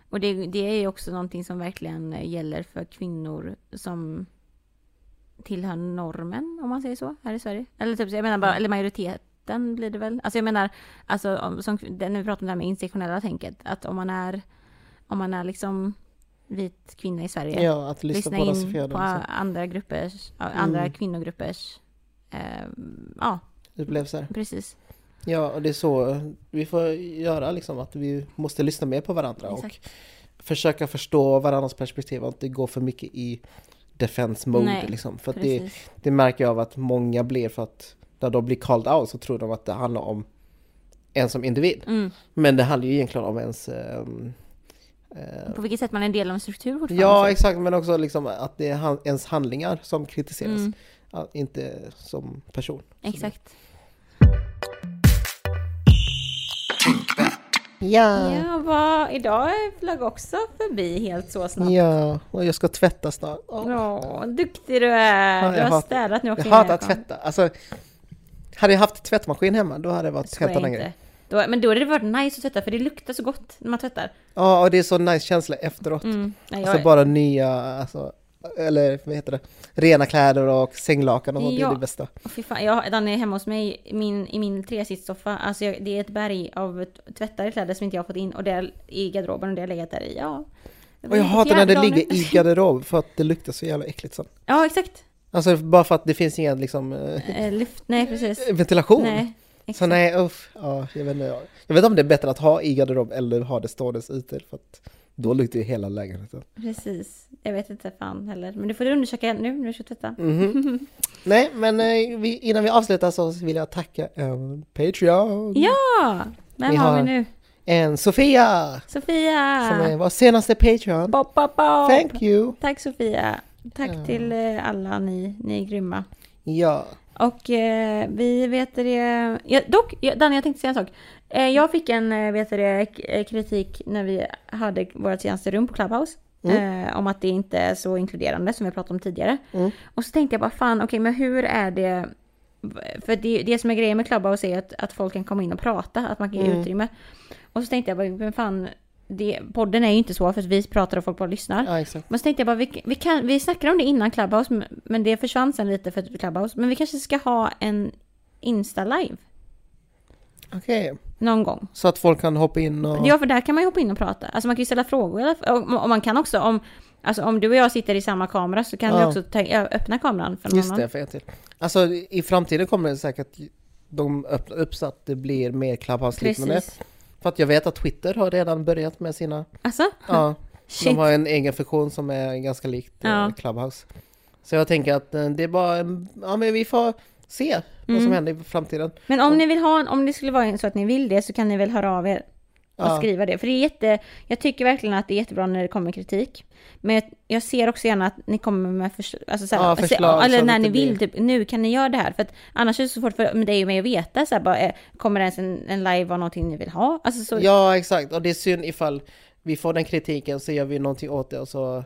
Speaker 2: Och det, det är ju också någonting som verkligen gäller för kvinnor som tillhör normen, om man säger så, här i Sverige. Eller typ, jag menar bara, eller majoriteten blir det väl. Alltså jag menar, alltså om, som, det- vi pratar om det här med institutionella tänket, att om man är, om man är liksom vit kvinna i Sverige,
Speaker 1: Ja, att lyssna,
Speaker 2: lyssna
Speaker 1: på
Speaker 2: in på
Speaker 1: liksom,
Speaker 2: andra gruppers, andra
Speaker 1: Mm.
Speaker 2: kvinnogruppers, eh, ja,
Speaker 1: upplevelser.
Speaker 2: precis.
Speaker 1: Ja, och det är så vi får göra liksom, att vi måste lyssna mer på varandra och
Speaker 2: Exakt.
Speaker 1: försöka förstå varandras perspektiv och inte gå för mycket i defense mode
Speaker 2: Nej,
Speaker 1: liksom. För det, det märker jag av att många blir för att när de blir called out så tror de att det handlar om en som individ.
Speaker 2: Mm.
Speaker 1: Men det handlar ju egentligen om ens eh,
Speaker 2: På vilket sätt man är en del av en struktur fortfarande.
Speaker 1: Ja, exakt, men också liksom att det är ens handlingar som kritiseras,
Speaker 2: Mm,
Speaker 1: inte som person.
Speaker 2: exakt.
Speaker 1: Ja,
Speaker 2: Ja, vad, idag flög också förbi helt så snabbt.
Speaker 1: ja, och jag ska tvätta snart. Åh.
Speaker 2: Åh, duktig du är.
Speaker 1: Ja,
Speaker 2: du
Speaker 1: jag
Speaker 2: har städat nu också.
Speaker 1: Jag hatar att tvätta. Alltså, hade jag haft tvättmaskin hemma, då hade det varit helt annan grej.
Speaker 2: Då, men då hade det varit nice att tvätta för det luktar så gott när man tvättar.
Speaker 1: Ja, och det är så nice känsla efteråt.
Speaker 2: Mm. Nej,
Speaker 1: Alltså bara nya, alltså, eller vad heter det, rena kläder och sänglakan och sånt, det är
Speaker 2: Ja.
Speaker 1: det bästa.
Speaker 2: Åh, fy fan, jag, den är hemma hos mig i min, i min tresitssoffa. Alltså jag, det är ett berg av tvättade kläder som inte jag har fått in och det är i garderoben och det har legat där i. Ja.
Speaker 1: Och jag hatar när det ligger
Speaker 2: nu.
Speaker 1: i garderob för att det luktar så jävla äckligt sen.
Speaker 2: Ja, exakt.
Speaker 1: Alltså bara för att det finns ingen liksom eh,
Speaker 2: Eh, luft, nej precis.
Speaker 1: ventilation.
Speaker 2: Nej.
Speaker 1: Så nej, uff, ja, jag vet inte. Jag vet inte om det är bättre att ha i garderob eller ha det ståendes ute för att då luktar ju hela lägenheten.
Speaker 2: Precis. Jag vet inte fan heller. Men du får undersöka nu när du ska tvätta.
Speaker 1: Mhm. Nej, men eh, vi, innan vi avslutar så vill jag tacka en Patreon.
Speaker 2: Ja! Vem
Speaker 1: Vi
Speaker 2: har vi nu?
Speaker 1: En Sofia!
Speaker 2: Sofia!
Speaker 1: Som är vår senaste Patreon.
Speaker 2: Bob, bob, bob.
Speaker 1: Thank you!
Speaker 2: Tack Sofia! Tack
Speaker 1: Ja.
Speaker 2: till eh, alla ni, ni är grymma.
Speaker 1: Ja.
Speaker 2: Och eh, vi vet det... Ja, dock, ja, Danny jag tänkte säga en sak. Eh, jag fick en eh, vet det, eh, kritik när vi hade vårt senaste rum på Clubhouse. Eh, om att det inte är så inkluderande som vi pratade om tidigare.
Speaker 1: Mm.
Speaker 2: Och så tänkte jag bara fan okej men hur är det? För det, det som är grejen med Clubhouse är att, att folk kan komma in och prata, att man kan ge
Speaker 1: Mm.
Speaker 2: utrymme. Och så tänkte jag bara, men fan, det, podden är ju inte så för att vi pratar och folk bara lyssnar.
Speaker 1: ja, exakt.
Speaker 2: Men så tänkte jag bara, vi, vi, kan, vi snackade om det innan Clubhouse, men- det försvann sen lite för Clubhouse. Men vi kanske ska ha en Insta-live
Speaker 1: Okej.
Speaker 2: någon gång.
Speaker 1: Så att folk kan hoppa in och...
Speaker 2: Ja, för där kan man ju hoppa in och prata. Alltså man kan ju ställa frågor. Och, och man kan också, om, alltså om du och jag sitter i samma kamera så kan vi
Speaker 1: Ja.
Speaker 2: också ta, öppna kameran för någon
Speaker 1: Just
Speaker 2: annan.
Speaker 1: det, för en till. Alltså i framtiden kommer det säkert de öppna upp så att det blir mer Clubhouse-liknande.
Speaker 2: Precis.
Speaker 1: För att jag vet att Twitter har redan börjat med sina...
Speaker 2: Alltså?
Speaker 1: Ja,
Speaker 2: Shit.
Speaker 1: de har en egen funktion som är ganska likt eh,
Speaker 2: Ja.
Speaker 1: Clubhouse. Så jag tänker att eh, det är bara en... Ja men vi får se vad som
Speaker 2: Mm.
Speaker 1: händer i framtiden.
Speaker 2: Men om ni vill ha om det skulle vara så att ni vill det så kan ni väl höra av er och
Speaker 1: Ja.
Speaker 2: skriva det. För det är jätte, jag tycker verkligen att det är jättebra när det kommer kritik. Men jag, jag ser också gärna att ni kommer med förs alltså så här,
Speaker 1: Ja, förslag,
Speaker 2: eller när
Speaker 1: att
Speaker 2: ni vill, typ nu kan ni göra det här. För att annars är det så svårt för dig och mig att veta så här, bara, eh, kommer det ens en, en live vara någonting ni vill ha? Alltså så,
Speaker 1: Ja exakt, och det är synd ifall vi får den kritiken så gör vi någonting åt det och så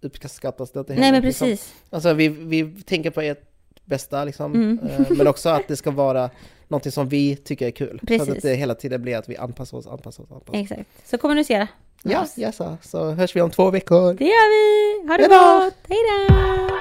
Speaker 1: uppskattas det inte
Speaker 2: nej
Speaker 1: heller,
Speaker 2: men
Speaker 1: liksom.
Speaker 2: precis.
Speaker 1: Alltså vi, vi tänker på ett bästa liksom. Mm. Eh, men också att det ska vara någonting som vi tycker är kul. Precis. Så att det hela tiden blir att vi anpassar oss, anpassar oss, anpassar
Speaker 2: oss. Exakt. Så kommunicera.
Speaker 1: Ja, yes, så hörs vi om två veckor.
Speaker 2: Det gör vi! Ha det Hejdå! gott! Hejdå!